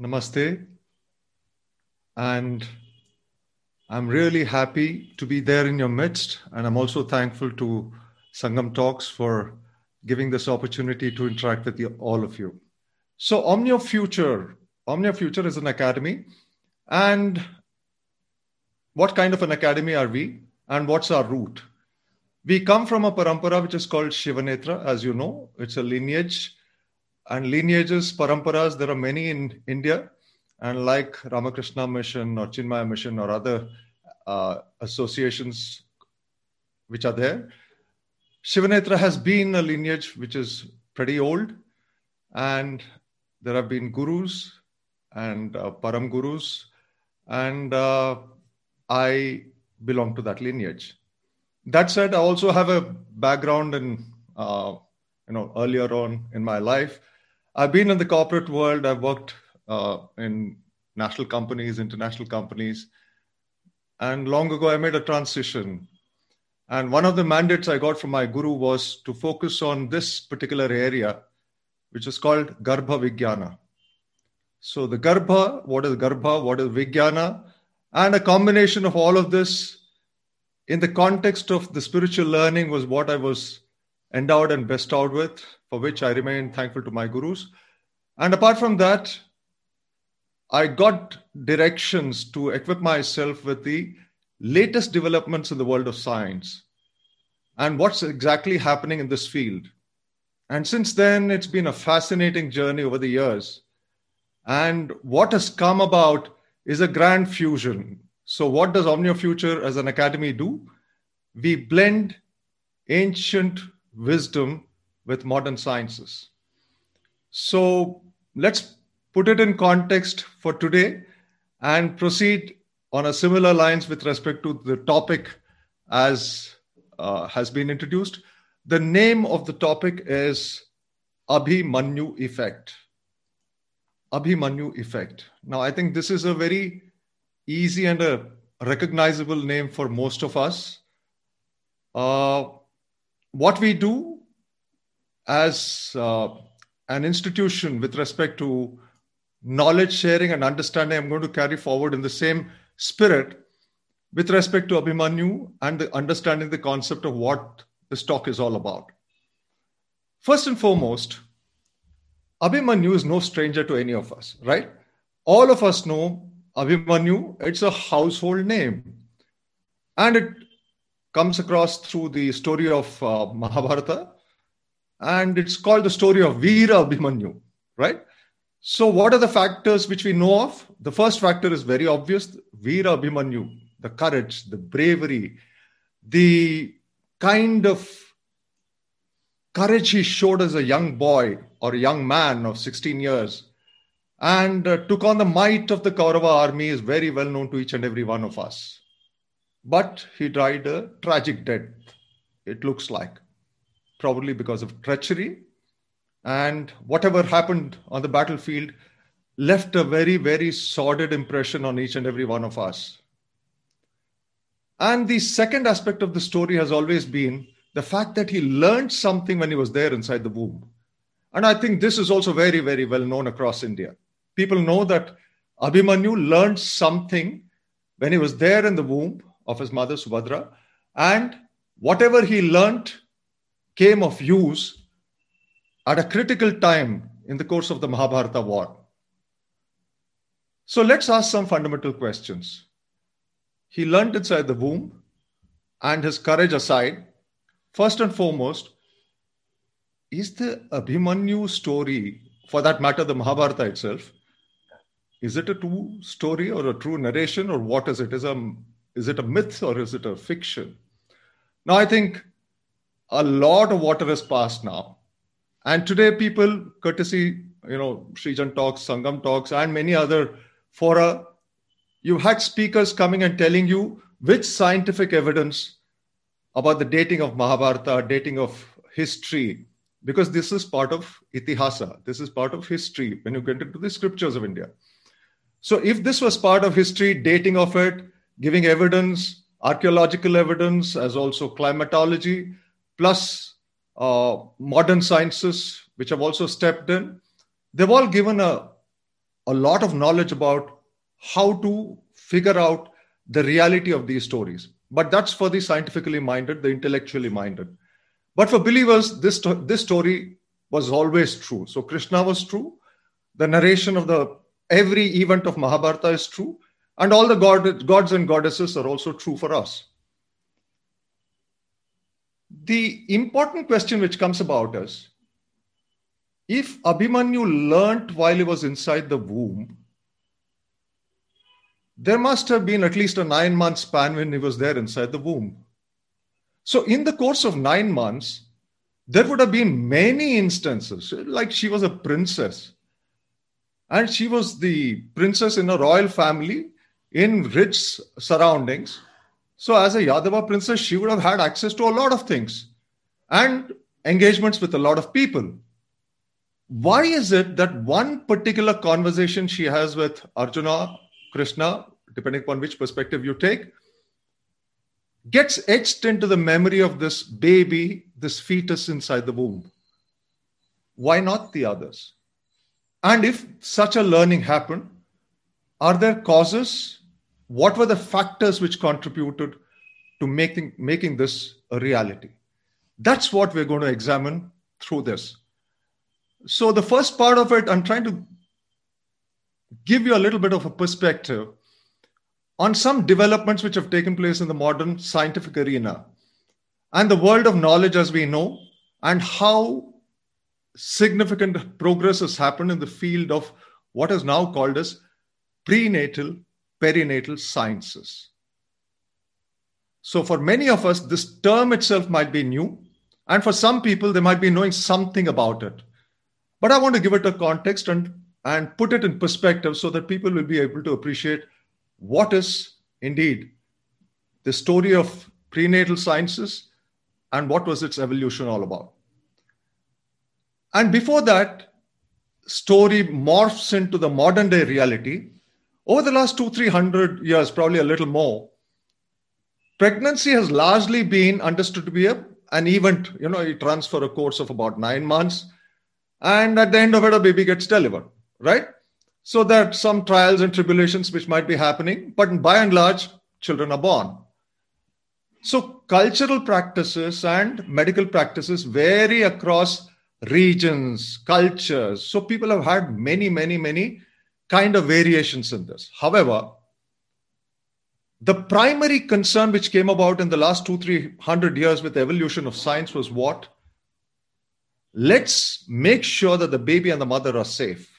Namaste. And I'm really happy to be there in your midst. And I'm also thankful to Sangam Talks for giving this opportunity to interact with you, all of you. So, Omnia Future, Omnia Future is an academy. And what kind of an academy are we? And what's our route? We come from a parampara which is called Shivanetra, as you know. It's a lineage. And lineages, paramparas, there are many in India. And like Ramakrishna Mission or Chinmaya Mission or other uh, associations which are there, Shivanetra has been a lineage which is pretty old. And there have been gurus and uh, param gurus. And uh, I belong to that lineage that said, I also have a background in, uh, you know, earlier on in my life. I've been in the corporate world. I've worked uh, in national companies, international companies. And long ago, I made a transition. And one of the mandates I got from my guru was to focus on this particular area, which is called Garbha Vijnana. So, the Garbha, what is Garbha, what is Vijnana, and a combination of all of this in the context of the spiritual learning was what I was endowed and bestowed with, for which I remain thankful to my gurus. And apart from that, I got directions to equip myself with the latest developments in the world of science and what's exactly happening in this field. And since then, it's been a fascinating journey over the years. And what has come about is a grand fusion so, what does Omnia Future as an academy do? We blend ancient wisdom with modern sciences. So, let's put it in context for today and proceed on a similar lines with respect to the topic as uh, has been introduced. The name of the topic is Abhimanyu effect. Abhimanyu effect. Now, I think this is a very easy and a recognizable name for most of us. Uh, what we do as uh, an institution with respect to knowledge sharing and understanding, I'm going to carry forward in the same spirit with respect to Abhimanyu and the understanding the concept of what this talk is all about. First and foremost, Abhimanyu is no stranger to any of us, right? All of us know Abhimanyu, it's a household name. And it comes across through the story of uh, Mahabharata. And it's called the story of Veera Abhimanyu, right? So, what are the factors which we know of? The first factor is very obvious Veera Abhimanyu, the courage, the bravery, the kind of courage he showed as a young boy or a young man of 16 years and uh, took on the might of the Kaurava army is very well known to each and every one of us. But he died a tragic death, it looks like, probably because of treachery. And whatever happened on the battlefield left a very, very sordid impression on each and every one of us. And the second aspect of the story has always been the fact that he learned something when he was there inside the womb. And I think this is also very, very well known across India people know that Abhimanyu learned something when he was there in the womb of his mother Subhadra, and whatever he learned came of use at a critical time in the course of the Mahabharata war. So let's ask some fundamental questions. He learned inside the womb, and his courage aside, first and foremost, is the Abhimanyu story, for that matter, the Mahabharata itself, is it a true story or a true narration or what is it is a is it a myth or is it a fiction now i think a lot of water has passed now. And today people courtesy you know Srijan talks sangam talks and many other fora you had speakers coming and telling you which scientific evidence about the dating of mahabharata dating of history because this is part of itihasa. This is part of history when you get into the scriptures of india. So if this was part of history, dating of it, giving evidence, archaeological evidence, as also climatology, plus uh, modern sciences, which have also stepped in, they've all given a a lot of knowledge about how to figure out the reality of these stories. But that's for the scientifically minded, the intellectually minded. But for believers, this, this story was always true. So Krishna was true. The narration of the every event of Mahabharata is true. And all the god, gods and goddesses are also true for us. The important question which comes about is if Abhimanyu learnt while he was inside the womb, there must have been at least a nine month span when he was there inside the womb. So, in the course of nine months, there would have been many instances, like she was a princess, and she was the princess in a royal family in rich surroundings. So, as a Yadava princess, she would have had access to a lot of things and engagements with a lot of people. Why is it that one particular conversation she has with Arjuna, Krishna, depending upon which perspective you take, gets etched into the memory of this baby, this fetus inside the womb? Why not the others? And if such a learning happened, are there causes? What were the factors which contributed to making, making this a reality? That's what we're going to examine through this. So, the first part of it, I'm trying to give you a little bit of a perspective on some developments which have taken place in the modern scientific arena and the world of knowledge as we know, and how significant progress has happened in the field of what is now called as prenatal perinatal sciences. So for many of us this term itself might be new and for some people they might be knowing something about it. But i want to give it a context and and put it in perspective so that people will be able to appreciate what is indeed the story of prenatal sciences and what was its evolution all about. And before that story morphs into the modern day reality, over the last two, three hundred years, probably a little more, pregnancy has largely been understood to be a, an event. You know, it runs for a course of about nine months. And at the end of it, a baby gets delivered, right? So there are some trials and tribulations which might be happening, but by and large, children are born. So cultural practices and medical practices vary across regions, cultures. So people have had many, many, many kind of variations in this. However, the primary concern which came about in the last two, three hundred years with the evolution of science was what? Let's make sure that the baby and the mother are safe.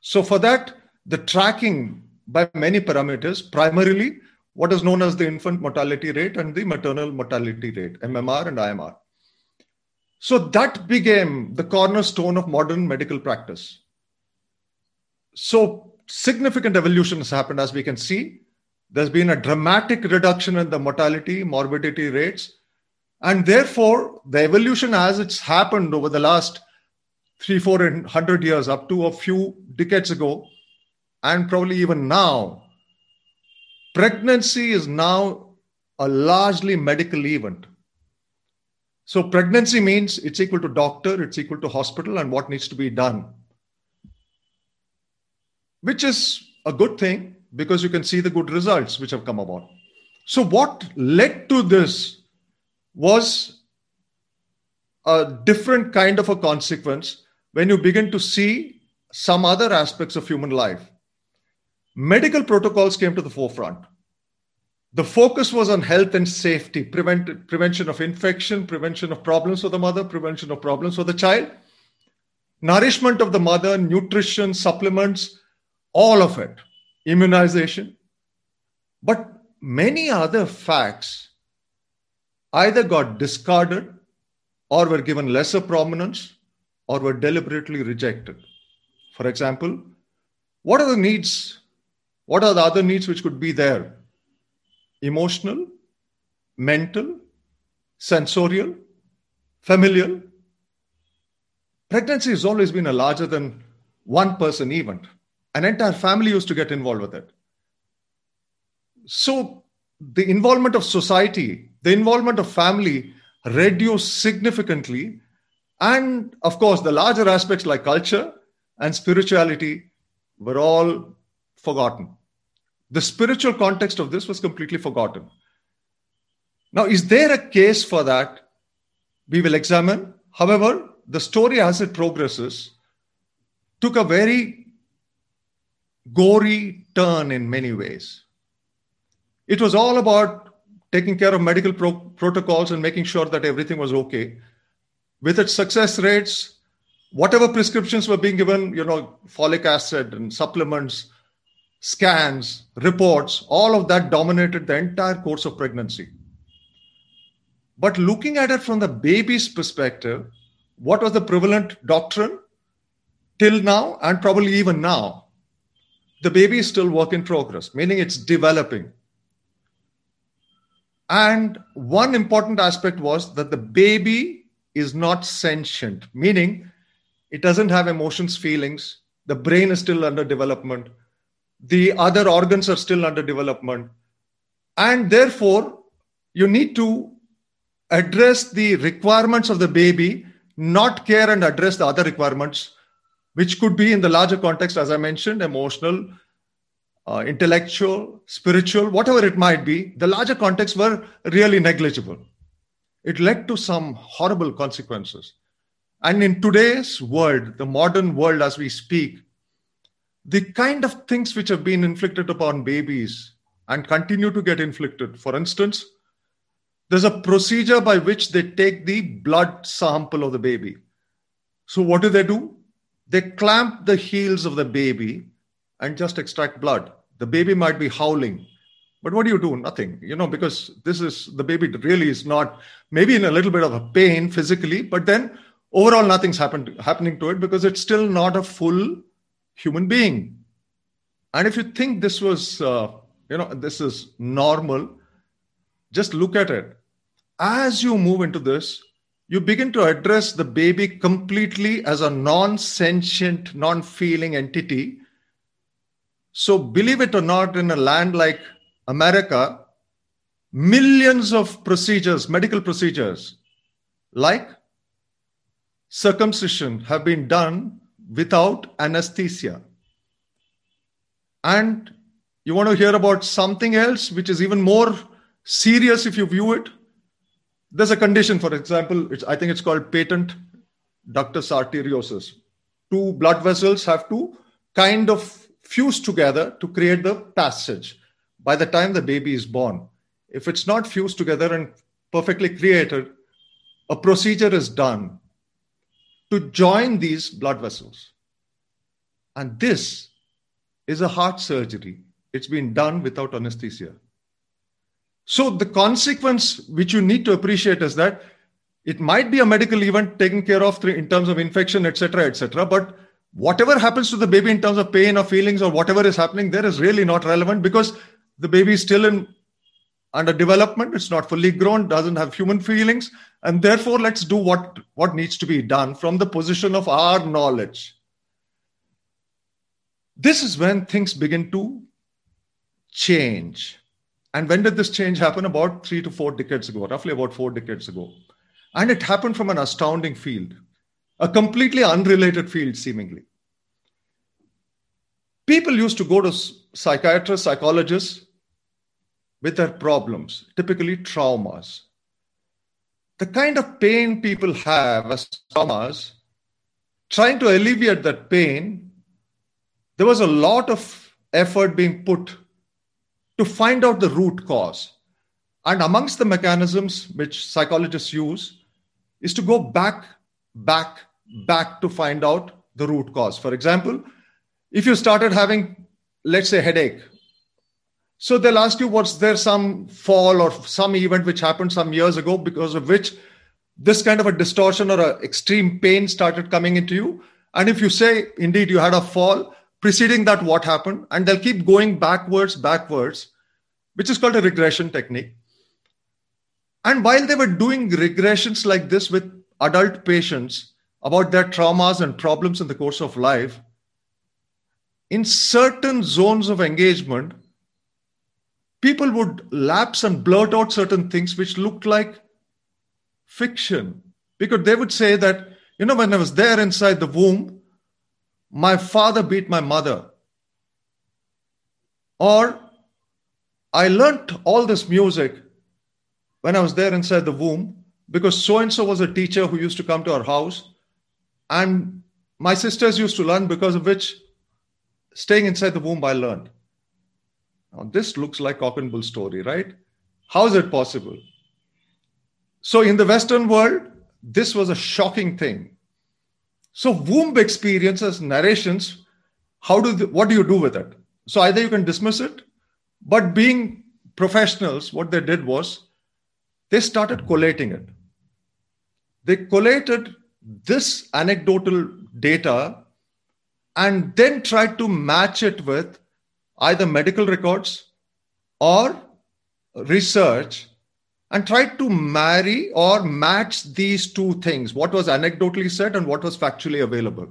So, for that, the tracking by many parameters, primarily what is known as the infant mortality rate and the maternal mortality rate, MMR and IMR. So that became the cornerstone of modern medical practice. So significant evolution has happened, as we can see. There's been a dramatic reduction in the mortality, morbidity rates. And therefore, the evolution as it's happened over the last three, four hundred years, up to a few decades ago, and probably even now, pregnancy is now a largely medical event. So pregnancy means it's equal to doctor, it's equal to hospital, and what needs to be done. Which is a good thing because you can see the good results which have come about. So, what led to this was a different kind of a consequence when you begin to see some other aspects of human life. Medical protocols came to the forefront the focus was on health and safety, prevent, prevention of infection, prevention of problems for the mother, prevention of problems for the child, nourishment of the mother, nutrition, supplements, all of it, immunization. But many other facts either got discarded or were given lesser prominence or were deliberately rejected. For example, what are the needs? What are the other needs which could be there? emotional, mental, sensorial, familial. Pregnancy has always been a larger than one person event. An entire family used to get involved with it. So the involvement of society, the involvement of family reduced significantly. And of course, the larger aspects like culture and spirituality were all forgotten. The spiritual context of this was completely forgotten. Now, is there a case for that? We will examine. However, the story as it progresses took a very gory turn in many ways. It was all about taking care of medical pro- protocols and making sure that everything was okay. With its success rates, whatever prescriptions were being given, you know, folic acid and supplements, scans, reports, all of that dominated the entire course of pregnancy. But looking at it from the baby's perspective, what was the prevalent doctrine till now and probably even now? The baby is still work in progress, meaning it's developing. And one important aspect was that the baby is not sentient, meaning it doesn't have emotions, feelings. The brain is still under development. The other organs are still under development. And therefore, you need to address the requirements of the baby, not care and address the other requirements, which could be in the larger context, as I mentioned, emotional, uh, intellectual, spiritual, whatever it might be. The larger contexts were really negligible. It led to some horrible consequences. And in today's world, the modern world as we speak, the kind of things which have been inflicted upon babies and continue to get inflicted, for instance, there's a procedure by which they take the blood sample of the baby. So, what do they do? They clamp the heels of the baby and just extract blood. The baby might be howling, but what do you do? Nothing, you know, because this is the baby really is not maybe in a little bit of a pain physically, but then overall nothing's happened happening to it because it's still not a full human being. And if you think this was, uh, you know, this is normal, just look at it. As you move into this, you begin to address the baby completely as a non sentient, non feeling entity. So, believe it or not, in a land like America, millions of procedures, medical procedures, like circumcision, have been done without anesthesia. And you want to hear about something else, which is even more serious if you view it. There's a condition, for example, I think it's called patent ductus arteriosus. Two blood vessels have to kind of fuse together to create the passage by the time the baby is born. If it's not fused together and perfectly created, a procedure is done to join these blood vessels. And this is a heart surgery. It's been done without anesthesia. So the consequence which you need to appreciate is that it might be a medical event taken care of in terms of infection, etc., etc. But whatever happens to the baby in terms of pain or feelings or whatever is happening there is really not relevant because the baby is still in under development. It's not fully grown, doesn't have human feelings, and therefore let's do what what needs to be done from the position of our knowledge. This is when things begin to change and when did this change happen? About three to four decades ago, roughly about four decades ago. And it happened from an astounding field, a completely unrelated field, seemingly. People used to go to psychiatrists, psychologists with their problems, typically traumas. The kind of pain people have as traumas, trying to alleviate that pain, there was a lot of effort being put to find out the root cause. And amongst the mechanisms which psychologists use is to go back, back, back to find out the root cause. For example, if you started having, let's say, headache, so they'll ask you, was there some fall or some event which happened some years ago because of which this kind of a distortion or a extreme pain started coming into you? And if you say, indeed, you had a fall, preceding that what happened and they'll keep going backwards backwards which is called a regression technique. And while they were doing regressions like this with adult patients about their traumas and problems in the course of life in certain zones of engagement people would lapse and blurt out certain things which looked like fiction because they would say that you know when i was there inside the womb my father beat my mother Or I learnt all this music when I was there inside the womb because so and so was a teacher who used to come to our house. And my sisters used to learn because of which staying inside the womb I learned. Now, this looks like cock and bull story, right? How is it possible? So, in the Western world, this was a shocking thing. So, womb experiences, narrations, how do the, what do you do with it? So, either you can dismiss it, but being professionals, what they did was they started collating it. They collated this anecdotal data and then tried to match it with either medical records or research and tried to marry or match these two things what was anecdotally said and what was factually available.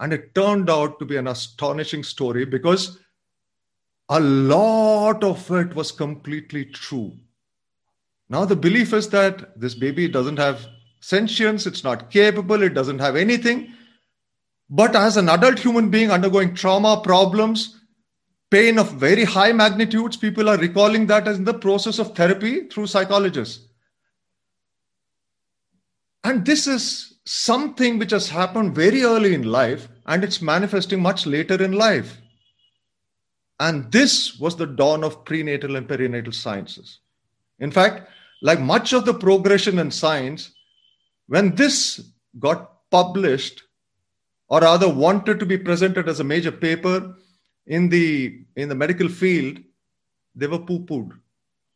And it turned out to be an astonishing story because a lot of it was completely true. Now, the belief is that this baby doesn't have sentience, it's not capable, it doesn't have anything. But as an adult human being undergoing trauma, problems, pain of very high magnitudes, people are recalling that as in the process of therapy through psychologists. And this is something which has happened very early in life and it's manifesting much later in life. And this was the dawn of prenatal and perinatal sciences. In fact, like much of the progression in science, when this got published, or rather wanted to be presented as a major paper in the in the medical field, they were poo-pooed.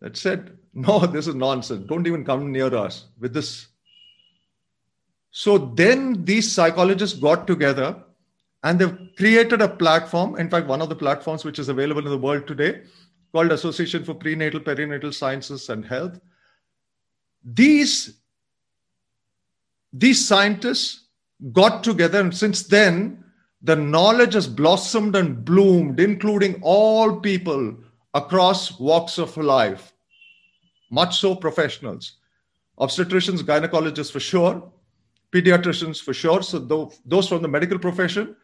That said, no, this is nonsense. Don't even come near us with this. So then these psychologists got together and they've created a platform. In fact, one of the platforms which is available in the world today called Association for Prenatal Perinatal Sciences and Health. These, these scientists got together, and since then, the knowledge has blossomed and bloomed, including all people across walks of life, much so professionals, obstetricians, gynecologists for sure, pediatricians for sure. So, those from the medical profession,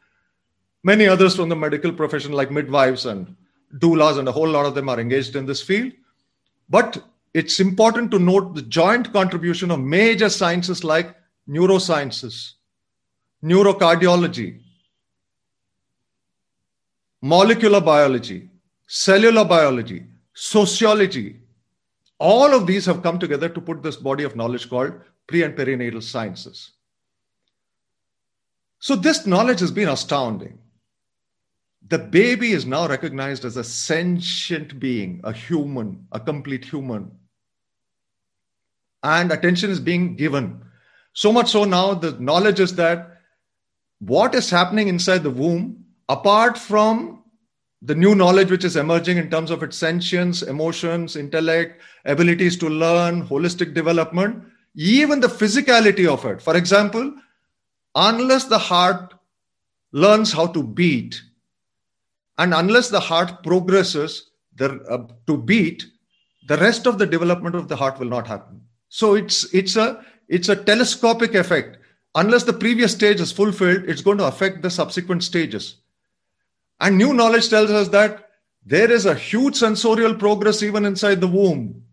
many others from the medical profession, like midwives and doulas, and a whole lot of them are engaged in this field. But it's important to note the joint contribution of major sciences like neurosciences, neurocardiology, molecular biology, cellular biology, sociology. All of these have come together to put this body of knowledge called pre and perinatal sciences. So, this knowledge has been astounding. The baby is now recognized as a sentient being, a human, a complete human. And attention is being given. So much so now, the knowledge is that what is happening inside the womb, apart from the new knowledge which is emerging in terms of its sentience, emotions, intellect, abilities to learn, holistic development, even the physicality of it. For example, unless the heart learns how to beat, and unless the heart progresses the, uh, to beat, the rest of the development of the heart will not happen. So it's it's a it's a telescopic effect unless the previous stage is fulfilled, it's going to affect the subsequent stages. And new knowledge tells us that there is a huge sensorial progress even inside the womb.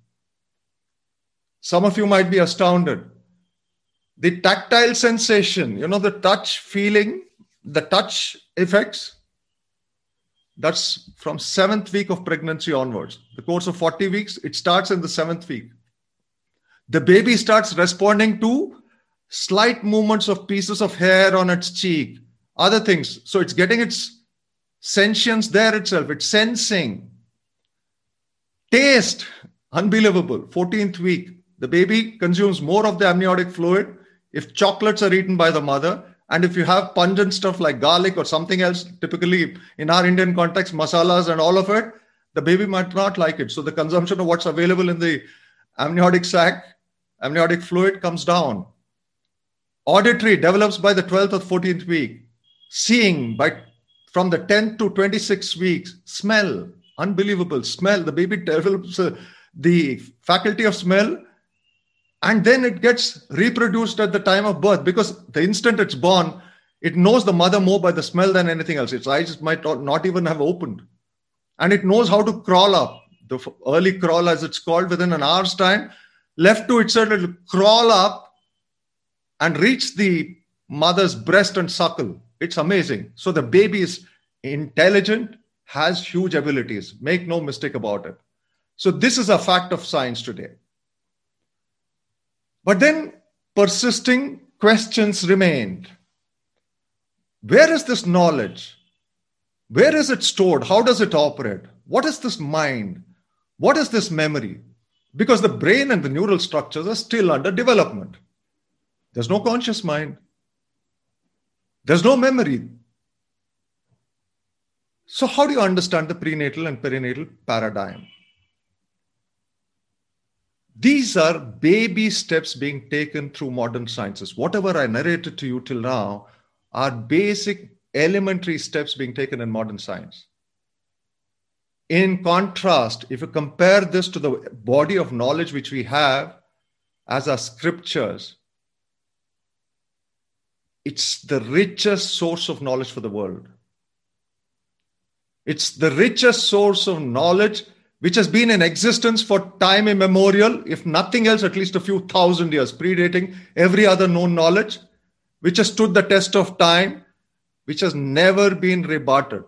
Some of you might be astounded. The tactile sensation, you know, the touch feeling, the touch effects, that's from seventh week of pregnancy onwards. The course of 40 weeks, it starts in the seventh week. The baby starts responding to slight movements of pieces of hair on its cheek, other things. So it's getting its sentience there itself, it's sensing. Taste, unbelievable. 14th week, the baby consumes more of the amniotic fluid if chocolates are eaten by the mother. And if you have pungent stuff like garlic or something else, typically in our Indian context, masalas and all of it, the baby might not like it. So the consumption of what's available in the amniotic sac, amniotic fluid comes down. Auditory develops by the 12th or 14th week. Seeing by from the 10th to 26 weeks. Smell, unbelievable smell. The baby develops uh, the faculty of smell and then it gets reproduced at the time of birth because the instant it's born, it knows the mother more by the smell than anything else. Its eyes might not even have opened. and it knows how to crawl up. The early crawl, as it's called, within an hour's time, left to itself, it will crawl up and reach the mother's breast and suckle. It's amazing. So the baby is intelligent, has huge abilities. Make no mistake about it. So this is a fact of science today. But then persisting questions remained. Where is this knowledge? Where is it stored? How does it operate? What is this mind? What is this memory? Because the brain and the neural structures are still under development. There's no conscious mind. There's no memory. So, how do you understand the prenatal and perinatal paradigm? These are baby steps being taken through modern sciences. Whatever I narrated to you till now are basic elementary steps being taken in modern science. In contrast, if you compare this to the body of knowledge which we have as our scriptures, it's the richest source of knowledge for the world. It's the richest source of knowledge which has been in existence for time immemorial, if nothing else, at least a few thousand years, predating every other known knowledge, which has stood the test of time, which has never been rebutted.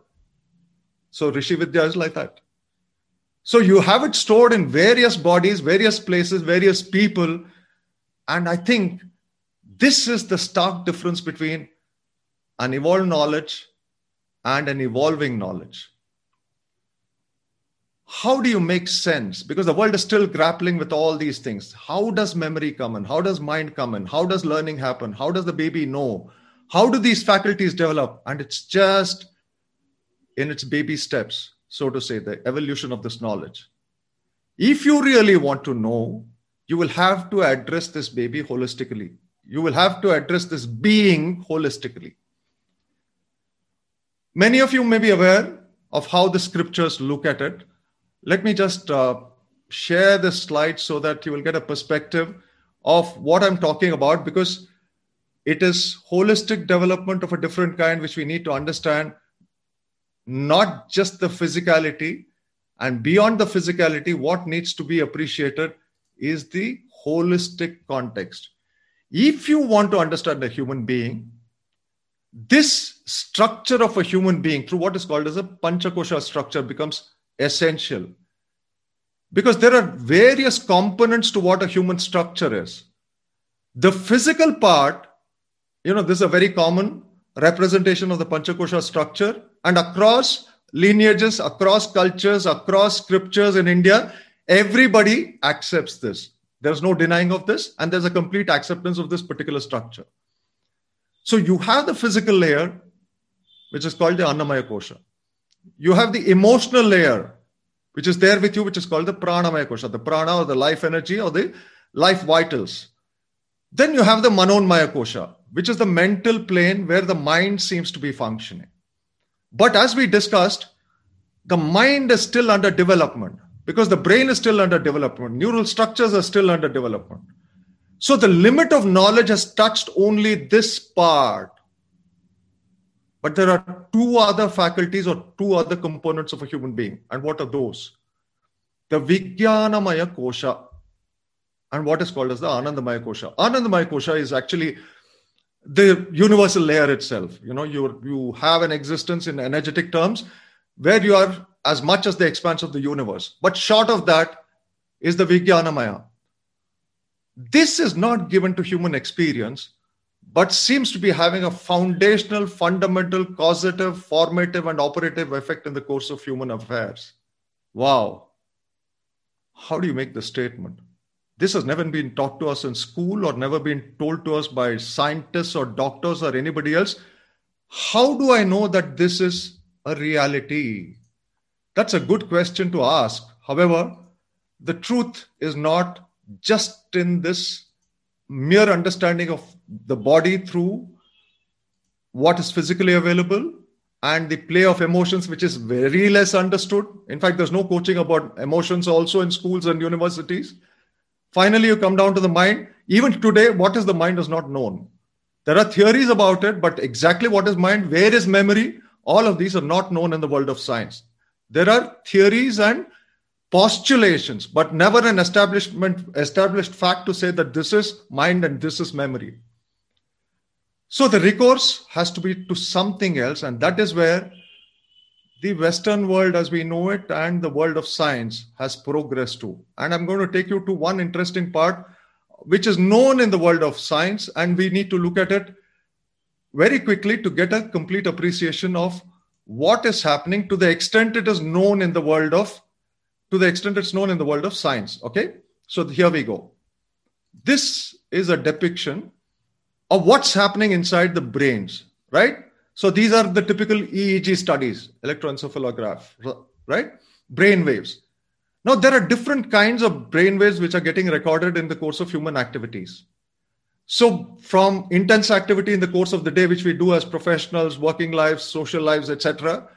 So Rishi Vidya is like that. So you have it stored in various bodies, various places, various people. And I think this is the stark difference between an evolved knowledge and an evolving knowledge. How do you make sense? Because the world is still grappling with all these things. How does memory come in? How does mind come in? How does learning happen? How does the baby know? How do these faculties develop? And it's just in its baby steps so to say the evolution of this knowledge. If you really want to know you will have to address this baby holistically you will have to address this being holistically. Many of you may be aware of how the scriptures look at it. Let me just uh, share this slide so that you will get a perspective of what I'm talking about because it is holistic development of a different kind, which we need to understand not just the physicality. And beyond the physicality, what needs to be appreciated is the holistic context. If you want to understand a human being, this structure of a human being through what is called as a panchakosha structure becomes essential. Because there are various components to what a human structure is. The physical part you know this is a very common representation of the panchakosha structure. And across lineages across cultures across scriptures in india everybody accepts this there's no denying of this and there's a complete acceptance of this particular structure so you have the physical layer which is called the annamaya kosha you have the emotional layer which is there with you, which is called the pranamaya kosha, the prana or the life energy or the life vitals. Then you have the manomaya kosha, which is the mental plane where the mind seems to be functioning. But as we discussed, the mind is still under development because the brain is still under development. Neural structures are still under development. So the limit of knowledge has touched only this part but there are two other faculties or two other components of a human being. And what are those? The Vijnanamaya Kosha and what is called as the Anandamaya Kosha. Anandamaya Kosha is actually the universal layer itself. You know, you, you have an existence in energetic terms where you are as much as the expanse of the universe. But short of that is the Vijnanamaya. This is not given to human experience but seems to be having a foundational, fundamental, causative, formative, and operative effect in the course of human affairs. Wow. How do you make the statement? This has never been taught to us in school or never been told to us by scientists or doctors or anybody else. How do I know that this is a reality? That's a good question to ask. However, the truth is not just in this mere understanding of the body through what is physically available and the play of emotions, which is very less understood. In fact, there's no coaching about emotions also in schools and universities. Finally, you come down to the mind. Even today, what is the mind is not known. There are theories about it, but exactly what is mind, where is memory, all of these are not known in the world of science. There are theories and postulations, but never an establishment established fact to say that this is mind and this is memory. So the recourse has to be to something else, and that is where the Western world as we know it and the world of science has progressed to. And I'm going to take you to one interesting part which is known in the world of science, and we need to look at it very quickly to get a complete appreciation of what is happening to the extent it is known in the world of to the extent it's known in the world of science okay? So here we go. This is a depiction of what's happening inside the brains right? So these are the typical eeg studies electroencephalograph right? Brain waves. Now there are different kinds of brain waves which are getting recorded in the course of human activities so, from intense activity in the course of the day, which we do as professionals, working lives, social lives, etc.,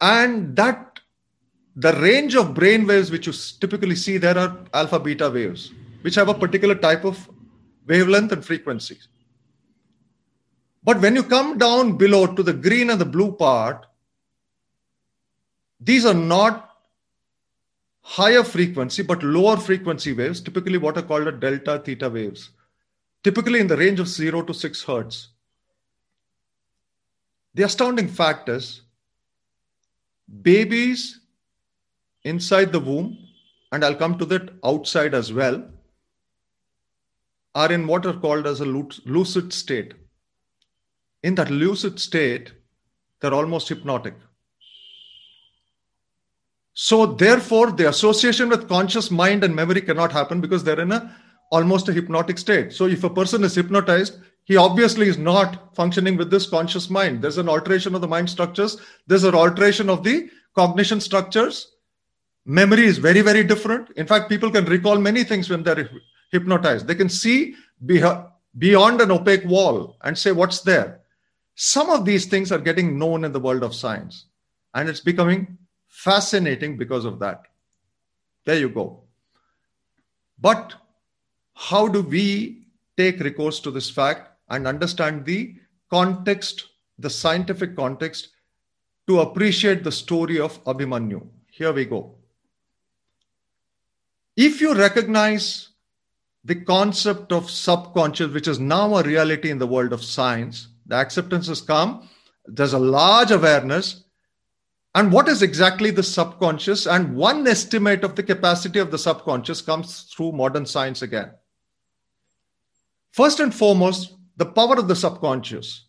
and that the range of brain waves which you typically see there are alpha beta waves, which have a particular type of wavelength and frequency. But when you come down below to the green and the blue part, these are not higher frequency but lower frequency waves, typically what are called a delta theta waves, typically in the range of 0 to 6 hertz. The astounding fact is babies inside the womb, and I'll come to that outside as well, are in what are called as a lucid state. In that lucid state, they're almost hypnotic. So, therefore, the association with conscious mind and memory cannot happen because they're in a almost a hypnotic state. So, if a person is hypnotized, he obviously is not functioning with this conscious mind. There's an alteration of the mind structures, there's an alteration of the cognition structures. Memory is very, very different. In fact, people can recall many things when they're hypnotized. They can see beyond an opaque wall and say, What's there? Some of these things are getting known in the world of science, and it's becoming fascinating because of that. There you go. But how do we take recourse to this fact and understand the context, the scientific context, to appreciate the story of Abhimanyu? Here we go. If you recognize the concept of subconscious, which is now a reality in the world of science, the acceptance has come, there's a large awareness, and what is exactly the subconscious? And one estimate of the capacity of the subconscious comes through modern science again. First and foremost, the power of the subconscious.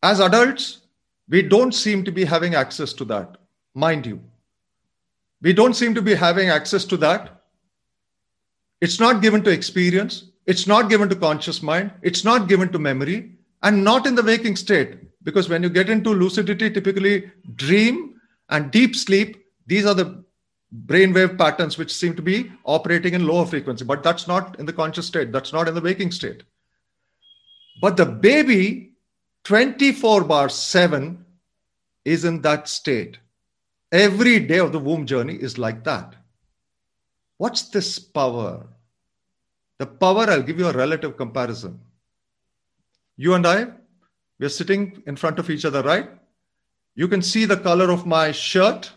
As adults, we don't seem to be having access to that, mind you. We don't seem to be having access to that. It's not given to experience, it's not given to conscious mind, it's not given to memory, and not in the waking state because when you get into lucidity, typically dream and deep sleep, these are the brainwave patterns which seem to be operating in lower frequency. But that's not in the conscious state, that's not in the waking state. But the baby, 24 bar 7, is in that state. Every day of the womb journey is like that. What's this power? The power, I'll give you a relative comparison. You and I, we're sitting in front of each other, right? You can see the color of my shirt.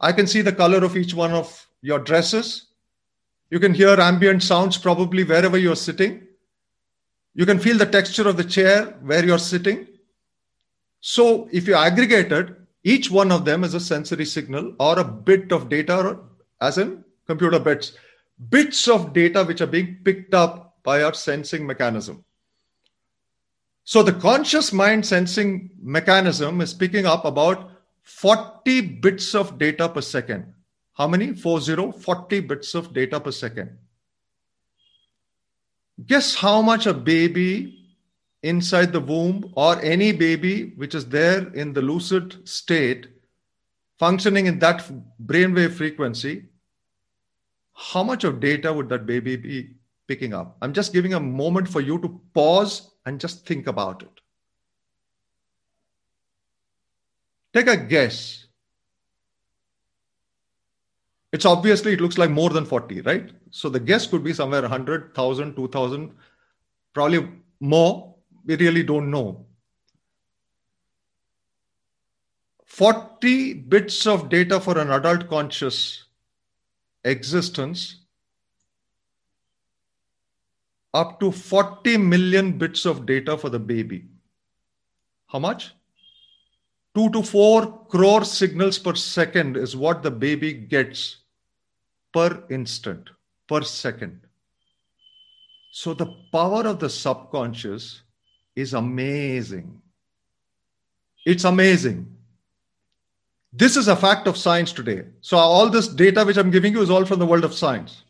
I can see the color of each one of your dresses. You can hear ambient sounds probably wherever you're sitting. You can feel the texture of the chair where you're sitting. So, if you aggregate it, each one of them is a sensory signal or a bit of data, as in computer bits, bits of data which are being picked up by our sensing mechanism. So the conscious mind sensing mechanism is picking up about 40 bits of data per second. How many? 40, 40 bits of data per second. Guess how much a baby inside the womb or any baby which is there in the lucid state functioning in that brainwave frequency, how much of data would that baby be picking up? I'm just giving a moment for you to pause and just think about it. Take a guess. It's obviously, it looks like more than 40, right? So the guess could be somewhere 100, 1000, 2000, probably more. We really don't know. 40 bits of data for an adult conscious existence up to 40 million bits of data for the baby. How much? 2 to 4 crore signals per second is what the baby gets per instant, per second. So the power of the subconscious is amazing. It's amazing. This is a fact of science today. So all this data which I'm giving you is all from the world of science.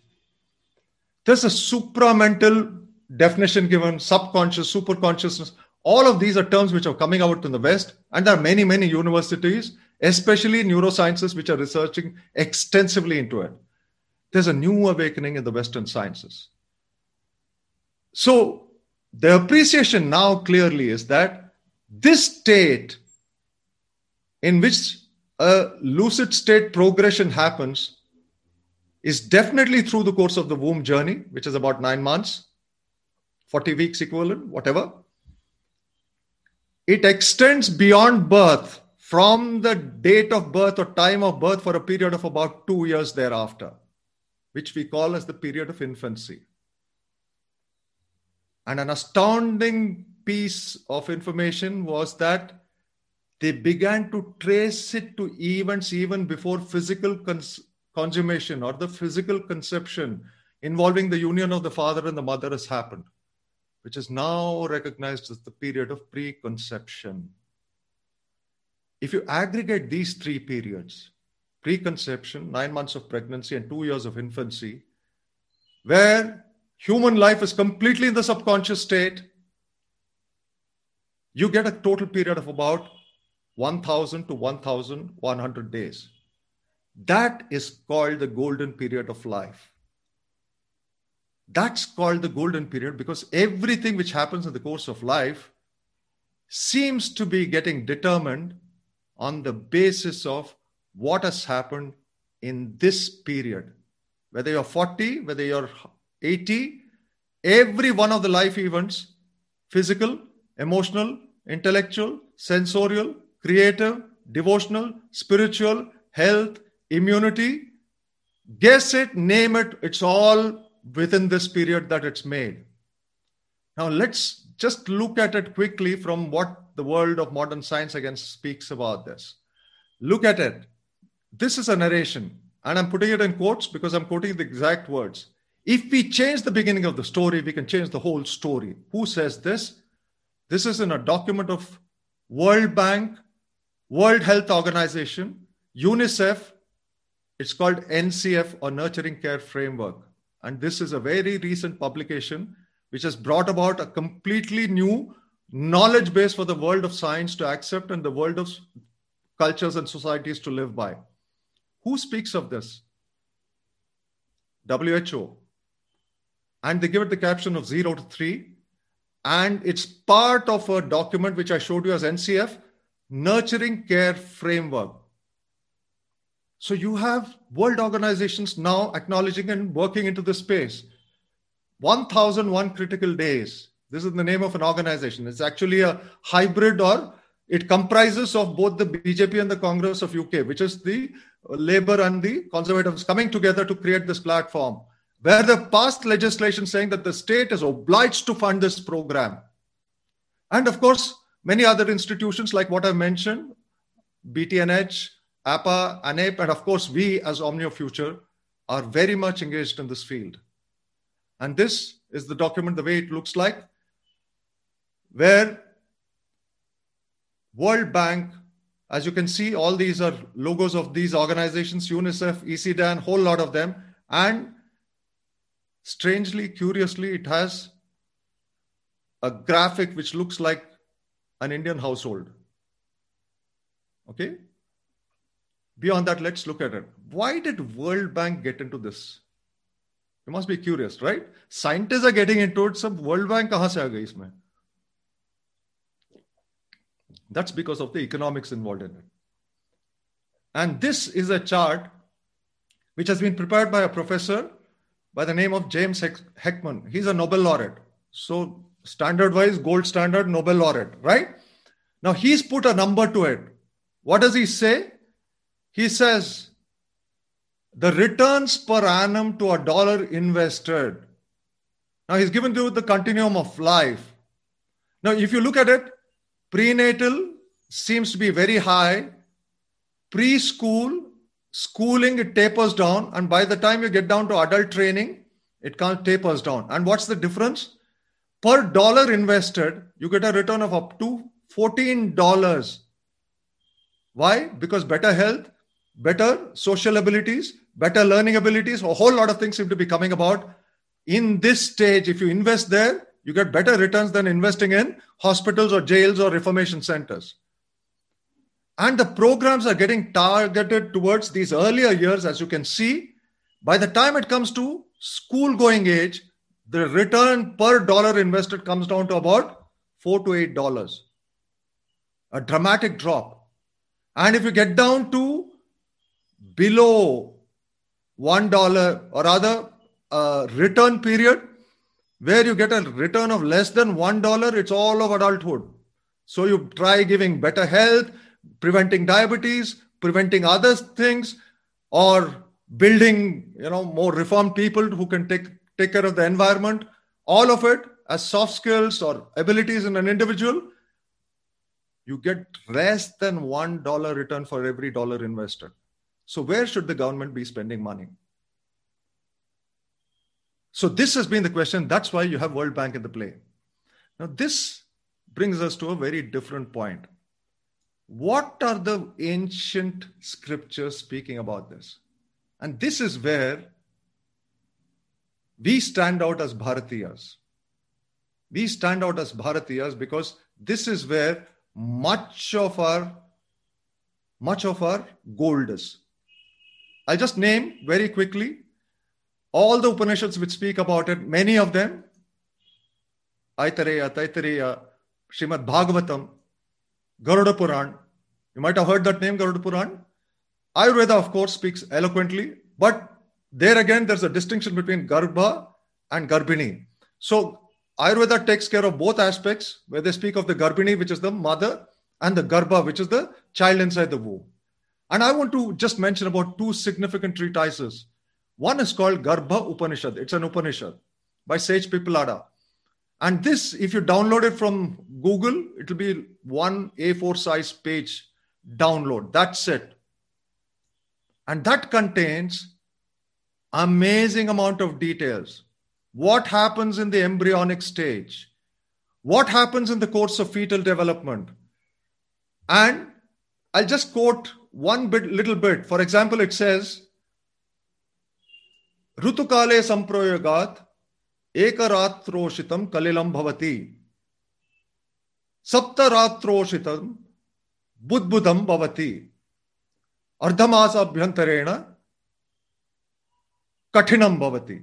There's a supramental definition given, subconscious, superconsciousness. All of these are terms which are coming out in the West, and there are many, many universities, especially neurosciences, which are researching extensively into it. There's a new awakening in the Western sciences. So, the appreciation now clearly is that this state in which a lucid state progression happens is definitely through the course of the womb journey, which is about nine months, 40 weeks equivalent, whatever. It extends beyond birth from the date of birth or time of birth for a period of about two years thereafter, which we call as the period of infancy. And an astounding piece of information was that they began to trace it to events even before physical cons- consummation or the physical conception involving the union of the father and the mother has happened, which is now recognized as the period of preconception. If you aggregate these three periods, preconception, nine months of pregnancy, and two years of infancy, where human life is completely in the subconscious state, you get a total period of about 1000 to 1100 days. That is called the golden period of life. That's called the golden period because everything which happens in the course of life seems to be getting determined on the basis of what has happened in this period. Whether you're 40, whether you're 80, every one of the life events physical, emotional, intellectual, sensorial, creative, devotional, spiritual, health, immunity. Guess it, name it, it's all within this period that it's made. Now, let's just look at it quickly from what the world of modern science again speaks about this. Look at it. This is a narration, and I'm putting it in quotes because I'm quoting the exact words. If we change the beginning of the story, we can change the whole story. Who says this? This is in a document of World Bank, World Health Organization, UNICEF, it's called NCF or Nurturing Care Framework. And this is a very recent publication which has brought about a completely new knowledge base for the world of science to accept and the world of cultures and societies to live by. Who speaks of this? WHO. And they give it the caption of zero to three. And it's part of a document which I showed you as NCF, Nurturing Care Framework. So you have world organizations now acknowledging and working into this space. 1001 critical days. This is the name of an organization. It's actually a hybrid or it comprises of both the BJP and the Congress of UK, which is the Labour and the Conservatives coming together to create this platform where the past legislation saying that the state is obliged to fund this program. And of course, many other institutions like what I mentioned, BTNH, APA, ANEP, and of course, we as Omnio Future are very much engaged in this field. And this is the document, the way it looks like, where World Bank, as you can see, all these are logos of these organizations, UNICEF, ECDAN, whole lot of them. And strangely, curiously, it has a graphic which looks like an Indian household. Okay? Beyond that, let's look at it. Why did World Bank get into this? You must be curious, right? Scientists are getting into it. Some World Bank kahan se aa isme? That's because of the economics involved in it. And this is a chart which has been prepared by a professor by the name of James Heckman. He's a Nobel laureate. So, standard wise, gold standard Nobel laureate, right? Now, he's put a number to it What does he say? He says the returns per annum to a dollar invested. Now he's given you the continuum of life. Now, if you look at it, prenatal seems to be very high. Preschool, schooling, it tapers down. And by the time you get down to adult training, it tapers down. And what's the difference? Per dollar invested, you get a return of up to $14. Why? Because better health, better social abilities, better learning abilities, a whole lot of things seem to be coming about. In this stage, if you invest there, you get better returns than investing in hospitals or jails or reformation centers. And the programs are getting targeted towards these earlier years, as you can see. By the time it comes to school going age, the return per dollar invested comes down to about four to eight dollars. A dramatic drop. And if you get down to below one dollar or rather a return period, where you get a return of less than one dollar, it's all of adulthood. So you try giving better health, preventing diabetes, preventing other things, or building you know more reformed people who can take take care of the environment. All of it as soft skills or abilities in an individual. You get less than one dollar return for every dollar invested. So where should the government be spending money? So this has been the question. That's why you have World Bank in the play. Now this brings us to a very different point. What are the ancient scriptures speaking about this? And this is where we stand out as Bharatiyas. We stand out as Bharatiyas because this is where much of our much of our gold is. I'll just name very quickly all the Upanishads which speak about it, many of them, Aitareya, Taittareya, Srimad Bhagavatam, Garuda Puran. You might have heard that name, Garuda Puran. Ayurveda, of course, speaks eloquently, but there again, there's a distinction between Garbha and Garbhini. So Ayurveda takes care of both aspects, where they speak of the Garbhini, which is the mother, and the Garbha, which is the child inside the womb. And I want to just mention about two significant treatises one is called Garbha Upanishad. It's an Upanishad by Sage Pippalada. And this, if you download it from Google, it will be one A4 size page download. That's it. And that contains amazing amount of details. What happens in the embryonic stage? What happens in the course of fetal development? And I'll just quote one bit, little bit. For example, it says, ऋतुकाले संप्रयोगात् एकरात्रोषितं कलिलं भवति सप्तरात्रोषितं बुद्बुदं भवति अर्धमासाभ्यन्तरेण कठिनं भवति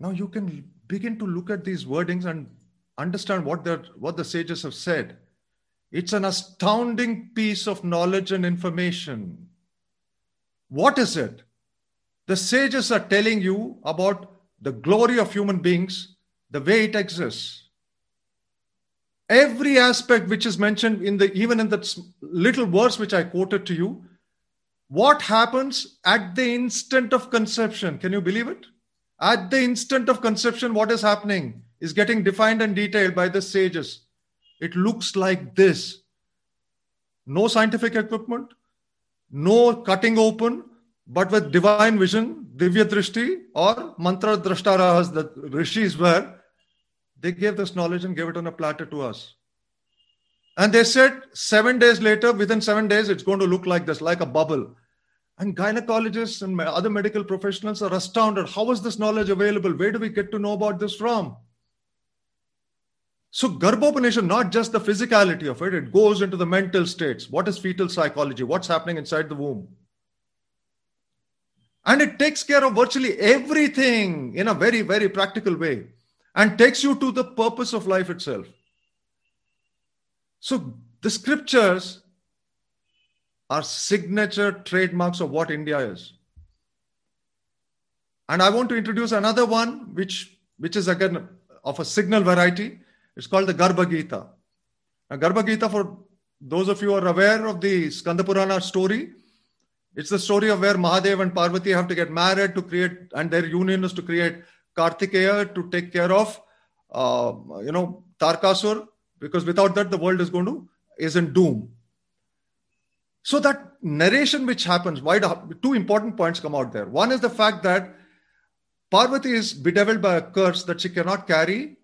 now you can begin to look at these wordings and understand what the what the sages have said it's an astounding piece of knowledge and information what is it the sages are telling you about the glory of human beings, the way it exists. Every aspect which is mentioned in the even in that little verse which I quoted to you, what happens at the instant of conception? Can you believe it? At the instant of conception, what is happening is getting defined and detailed by the sages. It looks like this. No scientific equipment, no cutting open, but with divine vision, Divya Drishti or Mantra Drashtarahas, the rishis were, they gave this knowledge and gave it on a platter to us. And they said seven days later, within seven days, it's going to look like this, like a bubble. And gynecologists and other medical professionals are astounded. How is this knowledge available? Where do we get to know about this from? So, Garbhopanishad, not just the physicality of it, it goes into the mental states. What is fetal psychology? What's happening inside the womb? And it takes care of virtually everything in a very, very practical way and takes you to the purpose of life itself. So the scriptures are signature trademarks of what India is. And I want to introduce another one, which, which is again of a signal variety. It's called the Garbha Gita. Now, Garbha Gita, for those of you who are aware of the Skandapurana story, it's the story of where Mahadev and Parvati have to get married to create, and their union is to create Kartikeya to take care of, uh, you know, Tarkasur, because without that, the world is going to, is in doom. So that narration which happens, why do, two important points come out there. One is the fact that Parvati is bedeviled by a curse that she cannot carry,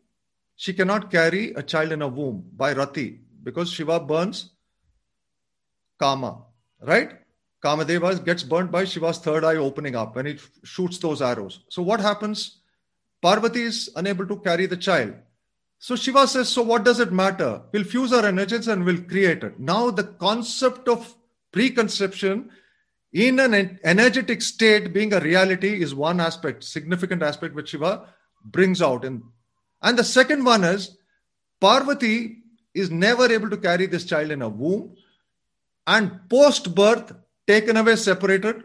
she cannot carry a child in a womb by Rati because Shiva burns Kama, right? Kamadeva gets burnt by Shiva's third eye opening up when he shoots those arrows. So what happens? Parvati is unable to carry the child. So Shiva says, So what does it matter? We'll fuse our energies and we'll create it. Now, the concept of preconception in an energetic state being a reality is one aspect, significant aspect which Shiva brings out. And, and the second one is Parvati is never able to carry this child in a womb and post birth taken away, separated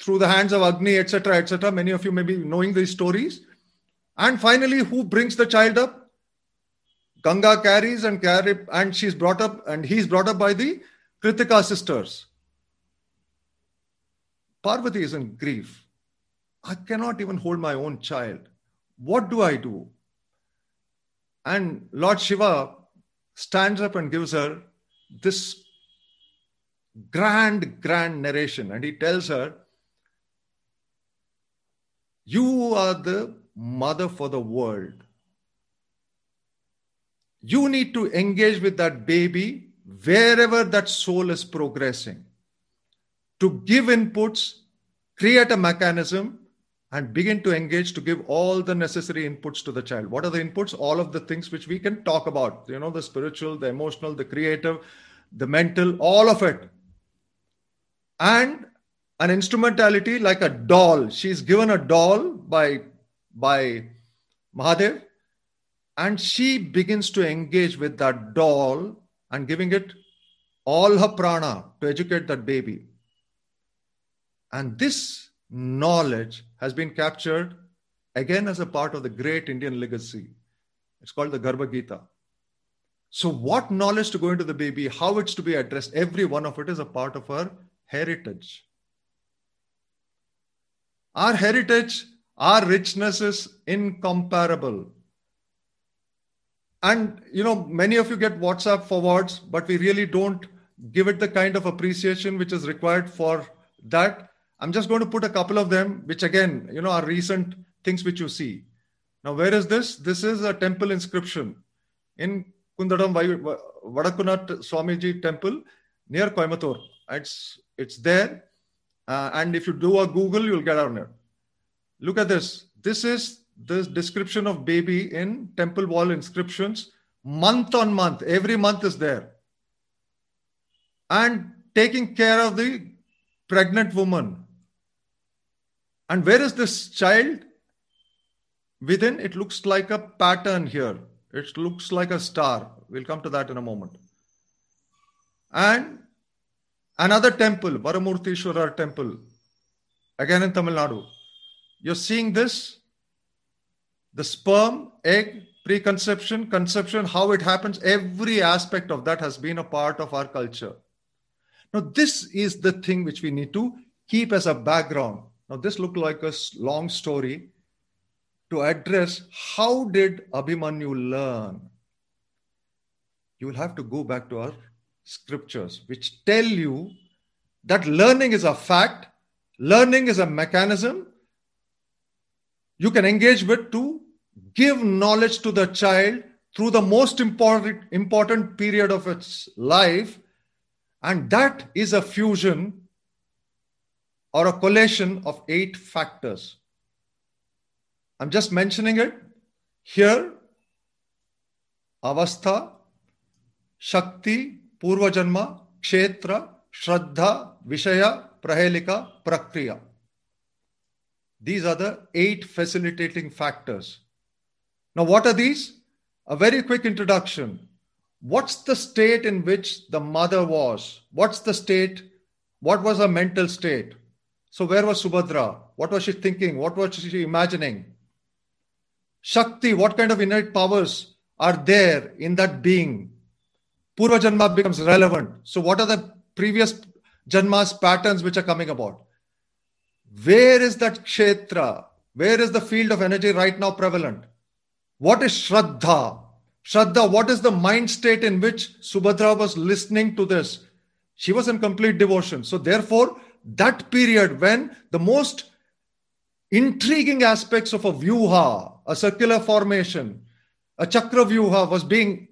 through the hands of Agni, etc., etc. Many of you may be knowing these stories. And finally, who brings the child up? Ganga carries and carry, and she's brought up, and he's brought up by the Kritika sisters. Parvati is in grief. I cannot even hold my own child. What do I do? And Lord Shiva stands up and gives her this grand, grand narration. And he tells her, You are the mother for the world. You need to engage with that baby wherever that soul is progressing to give inputs, create a mechanism, and begin to engage to give all the necessary inputs to the child. What are the inputs? All of the things which we can talk about, you know, the spiritual, the emotional, the creative, the mental, all of it and an instrumentality like a doll. She's given a doll by, by Mahadev, and she begins to engage with that doll and giving it all her prana to educate that baby. And this knowledge has been captured again as a part of the great Indian legacy. It's called the Garbha Gita. So, what knowledge to go into the baby, how it's to be addressed, every one of it is a part of our heritage. Our heritage, our richness is incomparable. And, you know, many of you get WhatsApp forwards, but we really don't give it the kind of appreciation which is required for that. I'm just going to put a couple of them, which again, you know, are recent things which you see. Now, where is this? This is a temple inscription in Kundadam Vadakunath Swamiji temple near Coimbatore. It's it's there. Uh, and if you do a Google, you'll get on it. Look at this. This is the description of baby in temple wall inscriptions, month on month. Every month is there. And taking care of the pregnant woman. And where is this child? Within, it looks like a pattern here. It looks like a star. We'll come to that in a moment. And Another temple, Varamurtishwara temple, again in Tamil Nadu. You're seeing this the sperm, egg, preconception, conception, how it happens, every aspect of that has been a part of our culture. Now, this is the thing which we need to keep as a background. Now, this looked like a long story to address how did Abhimanyu learn? You will have to go back to our scriptures which tell you that learning is a fact, learning is a mechanism you can engage with to give knowledge to the child through the most important, important period of its life. And that is a fusion or a collation of eight factors. I'm just mentioning it here Avastha, Shakti, Purvajanma, Kshetra, Shraddha, Vishaya, Prahelika, Prakriya. These are the eight facilitating factors. Now, what are these? A very quick introduction. What's the state in which the mother was? What's the state? What was her mental state? So where was subhadra what was she thinking what was she imagining shakti what kind of innate powers are there in that being Purva Janma becomes relevant. So, what are the previous Janmas patterns which are coming about? Where is that Kshetra? Where is the field of energy right now prevalent? What is Shraddha? Shraddha, what is the mind state in which Subhadra was listening to this? She was in complete devotion. So, therefore, that period when the most intriguing aspects of a vyuha, a circular formation, a chakra vyuha was being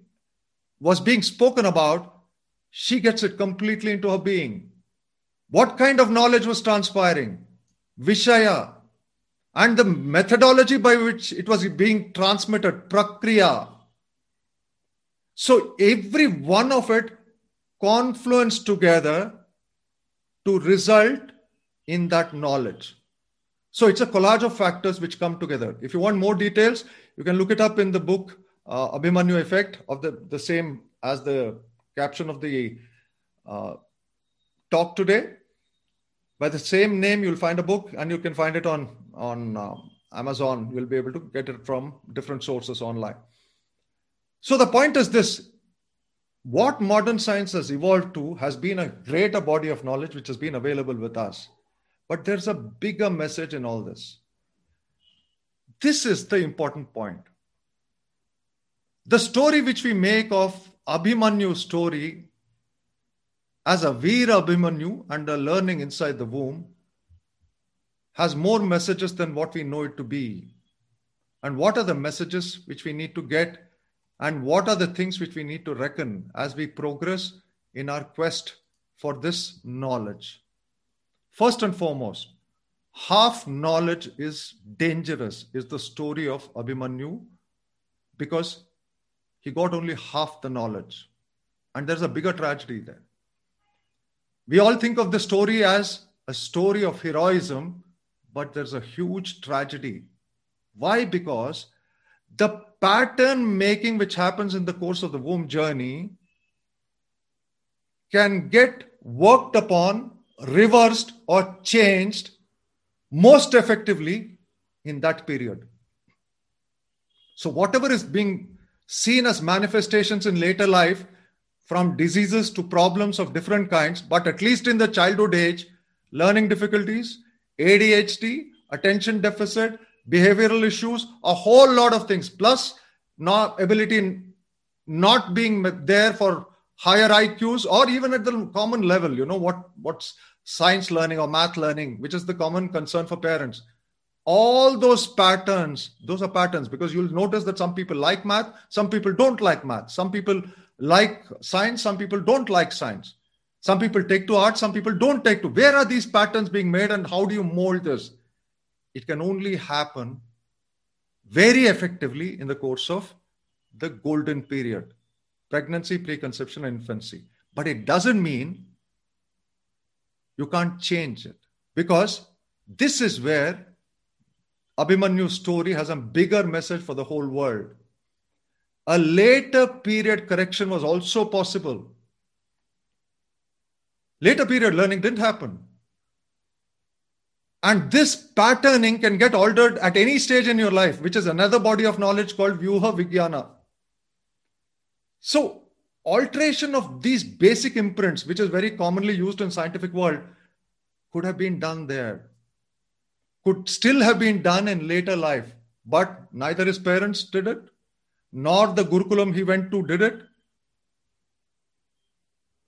was being spoken about, she gets it completely into her being. What kind of knowledge was transpiring? Vishaya. And the methodology by which it was being transmitted, prakriya. So every one of it confluenced together to result in that knowledge. So it's a collage of factors which come together. If you want more details, you can look it up in the book uh, Abhimanyu Effect of the, the same as the caption of the uh, talk today. By the same name, you'll find a book and you can find it on, on uh, Amazon. You'll be able to get it from different sources online. So the point is this what modern science has evolved to has been a greater body of knowledge which has been available with us. But there's a bigger message in all this. This is the important point. The story which we make of Abhimanyu's story as a Veer Abhimanyu and a learning inside the womb has more messages than what we know it to be. And what are the messages which we need to get? And what are the things which we need to reckon as we progress in our quest for this knowledge? First and foremost, half knowledge is dangerous, is the story of Abhimanyu because he got only half the knowledge. And there's a bigger tragedy there. We all think of the story as a story of heroism, but there's a huge tragedy. Why? Because the pattern making which happens in the course of the womb journey can get worked upon, reversed, or changed most effectively in that period. So, whatever is being seen as manifestations in later life from diseases to problems of different kinds, but at least in the childhood age, learning difficulties, ADHD, attention deficit, behavioral issues, a whole lot of things, plus not ability not being there for higher IQs or even at the common level, you know, what what's science learning or math learning, which is the common concern for parents. All those patterns those are patterns because you'll notice that some people like math some people don't like math. Some people like science some people don't like science. Some people take to art some people don't take to where are these patterns being made and how do you mold this it can only happen very effectively in the course of the golden period pregnancy preconception and infancy but it doesn't mean you can't change it because this is where Abhimanyu's story has a bigger message for the whole world. A later period correction was also possible. Later period learning didn't happen. And this patterning can get altered at any stage in your life, which is another body of knowledge called Vyuha Vijnana. So, alteration of these basic imprints, which is very commonly used in scientific world, could have been done there could still have been done in later life, but neither his parents did it, nor the Gurukulam he went to did it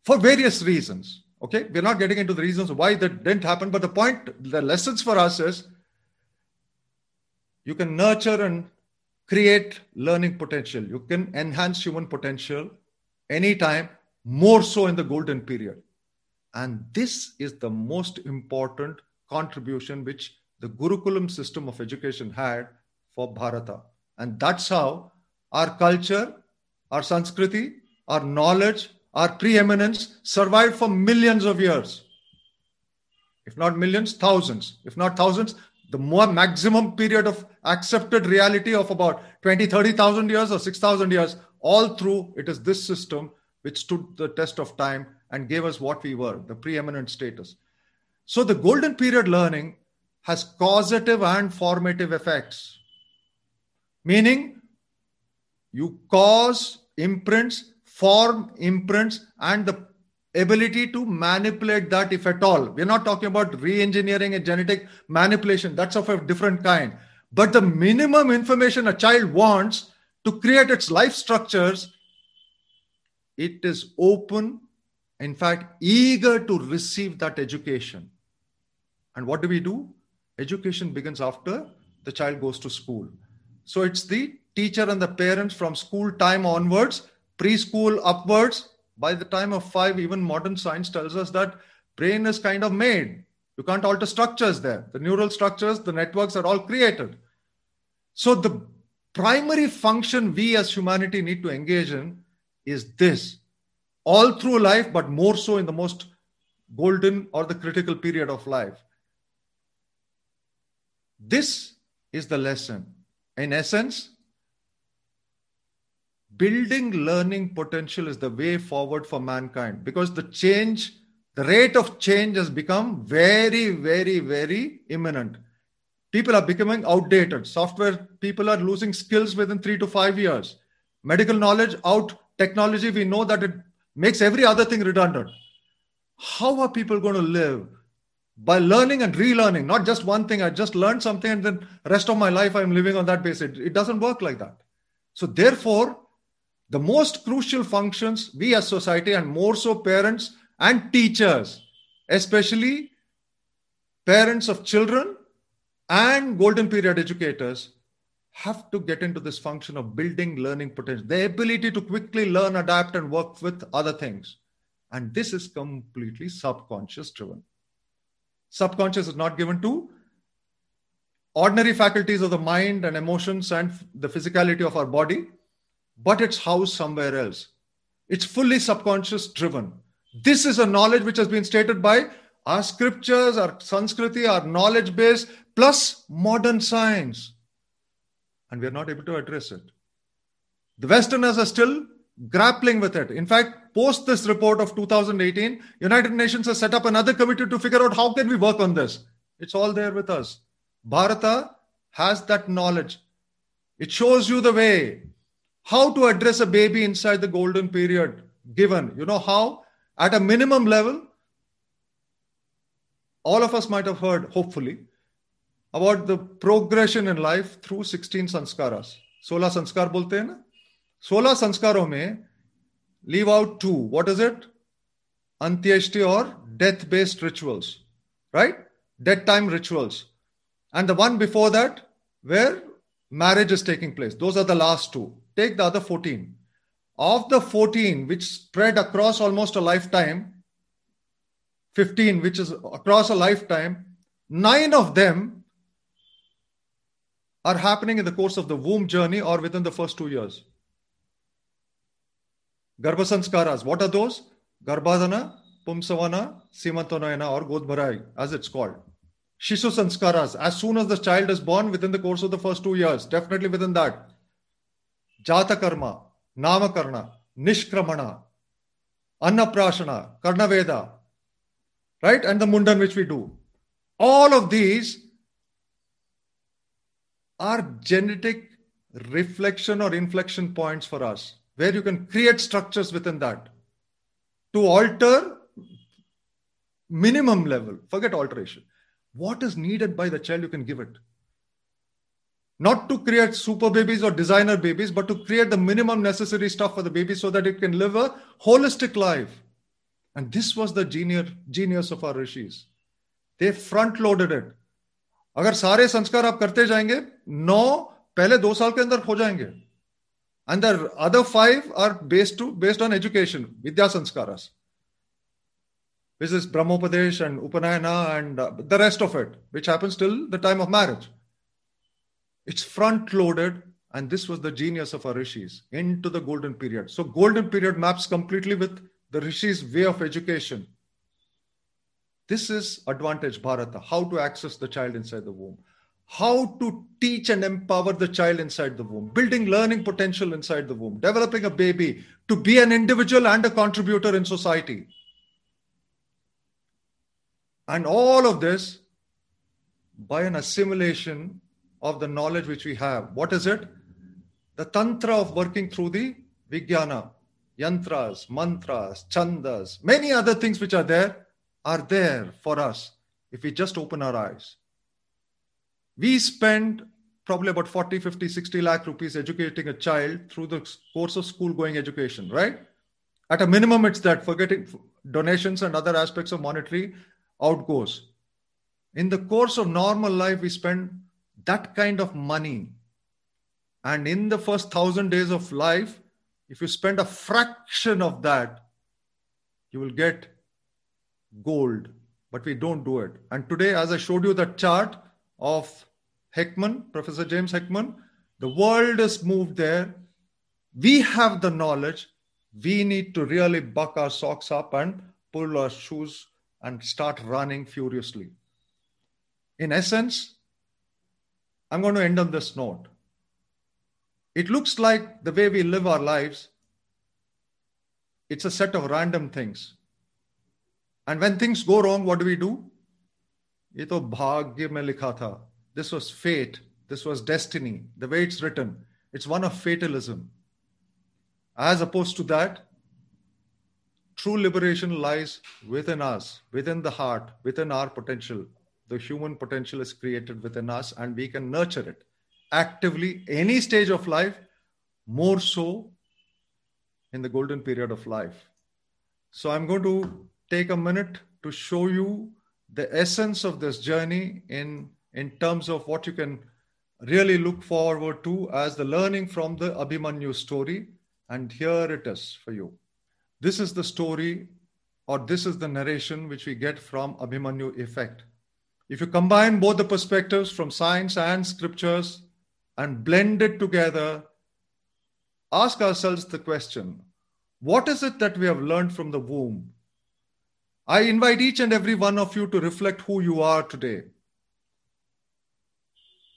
for various reasons. Okay, we're not getting into the reasons why that didn't happen, but the point, the lessons for us is you can nurture and create learning potential. You can enhance human potential anytime, more so in the golden period. And this is the most important contribution which the Gurukulam system of education had for Bharata. And that's how our culture, our Sanskriti, our knowledge, our preeminence survived for millions of years. If not millions, thousands. If not thousands, the more maximum period of accepted reality of about 20, 30,000 years or 6,000 years, all through it is this system which stood the test of time and gave us what we were, the preeminent status. So the golden period learning has causative and formative effects. Meaning, you cause imprints form imprints and the ability to manipulate that if at all. We're not talking about re-engineering and genetic manipulation. That's of a different kind. But the minimum information a child wants to create its life structures it is open in fact eager to receive that education. And what do we do? Education begins after the child goes to school. So it's the teacher and the parents from school time onwards preschool upwards by the time of five even modern science tells us that brain is kind of made. You can't alter structures there. The neural structures the networks are all created. So the primary function we as humanity need to engage in is this. All through life but more so in the most golden or the critical period of life. This is the lesson. In essence building learning potential is the way forward for mankind because the change the rate of change has become very very very imminent. People are becoming outdated. Software people are losing skills within 3 to 5 years. Medical knowledge out technology we know that it makes every other thing redundant. How are people going to live? By learning and relearning not just one thing. I just learned something and then rest of my life i'm living on that basis. It, it doesn't work like that. So therefore the most crucial functions we as society and more so parents and teachers especially parents of children and golden period educators have to get into this function of building learning potential. The ability to quickly learn adapt and work with other things. And this is completely subconscious driven. Subconscious is not given to ordinary faculties of the mind and emotions and the physicality of our body but it's housed somewhere else. It's fully subconscious driven. This is a knowledge which has been stated by our scriptures, our Sanskriti, our knowledge base, plus modern science. And we are not able to address it. The Westerners are still grappling with it. In fact, post this report of 2018, United Nations has set up another committee to figure out how can we work on this. It's all there with us. Bharata has that knowledge. It shows you the way how to address a baby inside the golden period given. You know how? At a minimum level, all of us might have heard, hopefully, about the progression in life through 16 sanskaras. 16 sanskar bolte hain na? 16 sanskaron mein leave out two. What is it? Antyeshti or death based rituals, right? Death time rituals. And the one before that, where marriage is taking place. Those are the last two. Take the other 14. Of the 14, which spread across almost a lifetime, 15, which is across a lifetime, nine of them are happening in the course of the womb journey or within the first two years. Garbhasanskaras, what are those? Garbhadana, Pumsavana, Simantanayana, or Godbharai, as it's called. Shishu Sanskaras, as soon as the child is born within the course of the first two years, definitely within that. Karma, Namakarna, Nishkramana, Annaprashana, Karnaveda, right? And the Mundan which we do. All of these are genetic reflection or inflection points for us, where you can create structures within that to alter minimum level. Forget alteration what is needed by the child, you can give it Not to create super babies or designer babies, but to create the minimum necessary stuff for the baby so that it can live a holistic life. And this was the genius, genius of our rishis. They front loaded it. अगर सारे संस्कार आप करते जाएंगे नौ पहले दो साल के अंदर हो जाएंगे and the other five are based to based on education Vidya samskaras which is Brahmopadesh and Upanayana and uh, the rest of it, which happens till the time of marriage. it's front loaded, and this was the genius of our rishis into the golden period. So, golden period maps completely with the rishis' way of education. This is advantage Bharata, how to access the child inside the womb, how to teach and empower the child inside the womb, building learning potential inside the womb, developing a baby to be an individual and a contributor in society and all of this by an assimilation of the knowledge which we have. What is it? The tantra of working through the Vijnana, yantras, mantras, chandas, many other things which are there are there for us if we just open our eyes. We spend probably about 40, 50, 60 lakh rupees educating a child through the course of school going education, right? At a minimum, it's that forgetting donations and other aspects of monetary outgoes. In the course of normal life, we spend that kind of money. And in the first thousand days of life, if you spend a fraction of that, you will get gold. But we don't do it. And today, as I showed you the chart of Heckman, Professor James Heckman, the world has moved there. We have the knowledge. We need to really buck our socks up and pull our shoes and start running furiously. In essence, I'm going to end on this note. It looks like the way we live our lives, it's a set of random things. And when things go wrong, what do we do? ये तो भाग्य में लिखा था this was fate. This was destiny. The way it's written, it's one of fatalism. As opposed to that, true liberation lies within us, within the heart, within our potential. the human potential is created within us, and we can nurture it actively, any stage of life, more so in the golden period of life. So, I'm going to take a minute to show you the essence of this journey in in terms of what you can really look forward to as the learning from the Abhimanyu story. And here it is for you. This is the story, or this is the narration which we get from Abhimanyu effect. If you combine both the perspectives from science and scriptures and blend it together, ask ourselves the question what is it that we have learned from the womb? I invite each and every one of you to reflect who you are today.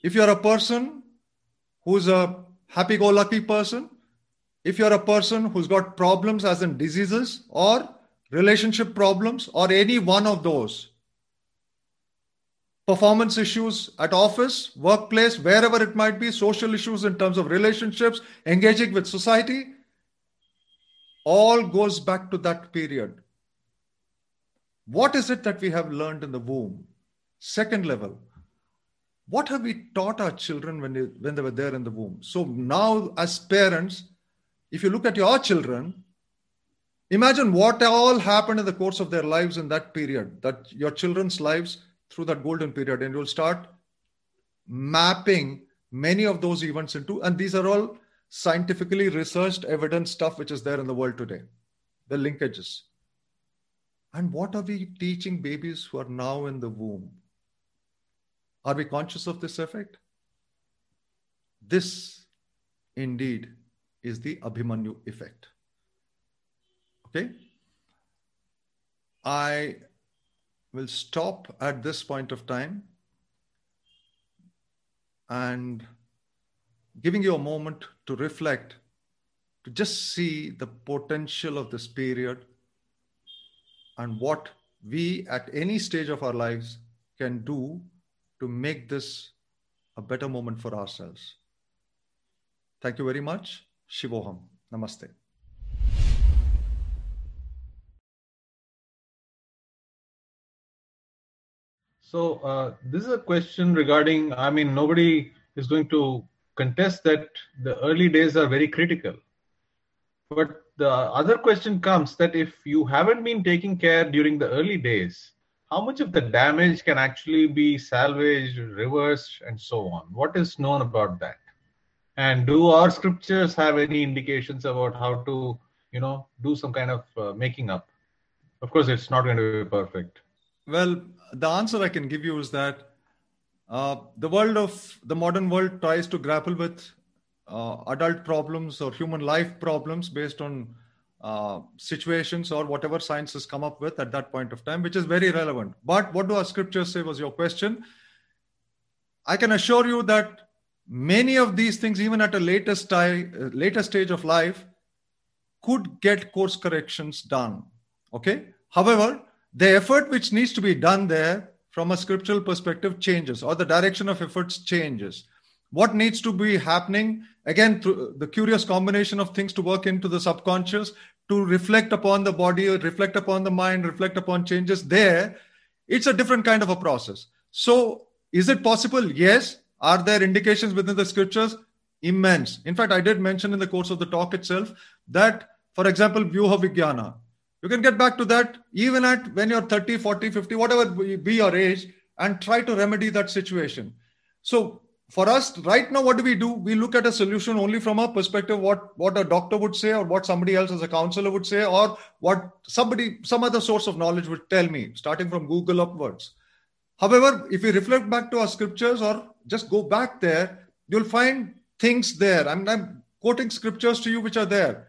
If you're a person who's a happy go lucky person, if you're a person who's got problems, as in diseases or relationship problems, or any one of those, performance issues at office, workplace, wherever it might be, social issues in terms of relationships, engaging with society, all goes back to that period. What is it that we have learned in the womb? Second level, what have we taught our children when they, when they were there in the womb? So now, as parents, if you look at your children, imagine what all happened in the course of their lives in that period, that your children's lives through that golden period, and you'll start mapping many of those events into, and these are all scientifically researched evidence stuff which is there in the world today, the linkages. And what are we teaching babies who are now in the womb? Are we conscious of this effect? This indeed is the Abhimanyu effect. Okay? I will stop at this point of time and giving you a moment to reflect, to just see the potential of this period and what we at any stage of our lives can do to make this a better moment for ourselves. Thank you very much. Shivoham. Namaste. So uh, this is a question regarding. I mean, nobody is going to contest that the early days are very critical. But the other question comes that if you haven't been taking care during the early days, how much of the damage can actually be salvaged, reversed, and so on? What is known about that? And do our scriptures have any indications about how to, you know, do some kind of uh, making up? Of course, it's not going to be perfect. Well, the answer I can give you is that uh, the world of the modern world tries to grapple with uh, adult problems or human life problems based on uh, situations or whatever science has come up with at that point of time, which is very relevant. But what do our scriptures say was your question? I can assure you that many of these things, even at a later, sti- later stage of life, could get course corrections done. Okay. However, the effort which needs to be done there from a scriptural perspective changes, or the direction of efforts changes. what needs to be happening again through the curious combination of things to work into the subconscious to reflect upon the body reflect upon the mind reflect upon changes there it's a different kind of a process. So is it possible? Yes. Are there indications within the scriptures? Immense. In fact i did mention in the course of the talk itself that for example vyuha vijnana you can get back to that even at when you're 30 40 50 whatever be your age and try to remedy that situation. So for us right now what do we do? We look at a solution only from a perspective what what a doctor would say or what somebody else as a counselor would say or what somebody some other source of knowledge would tell me starting from google upwards. However if we reflect back to our scriptures or just go back there you'll find things there. I'm, I'm quoting scriptures to you which are there.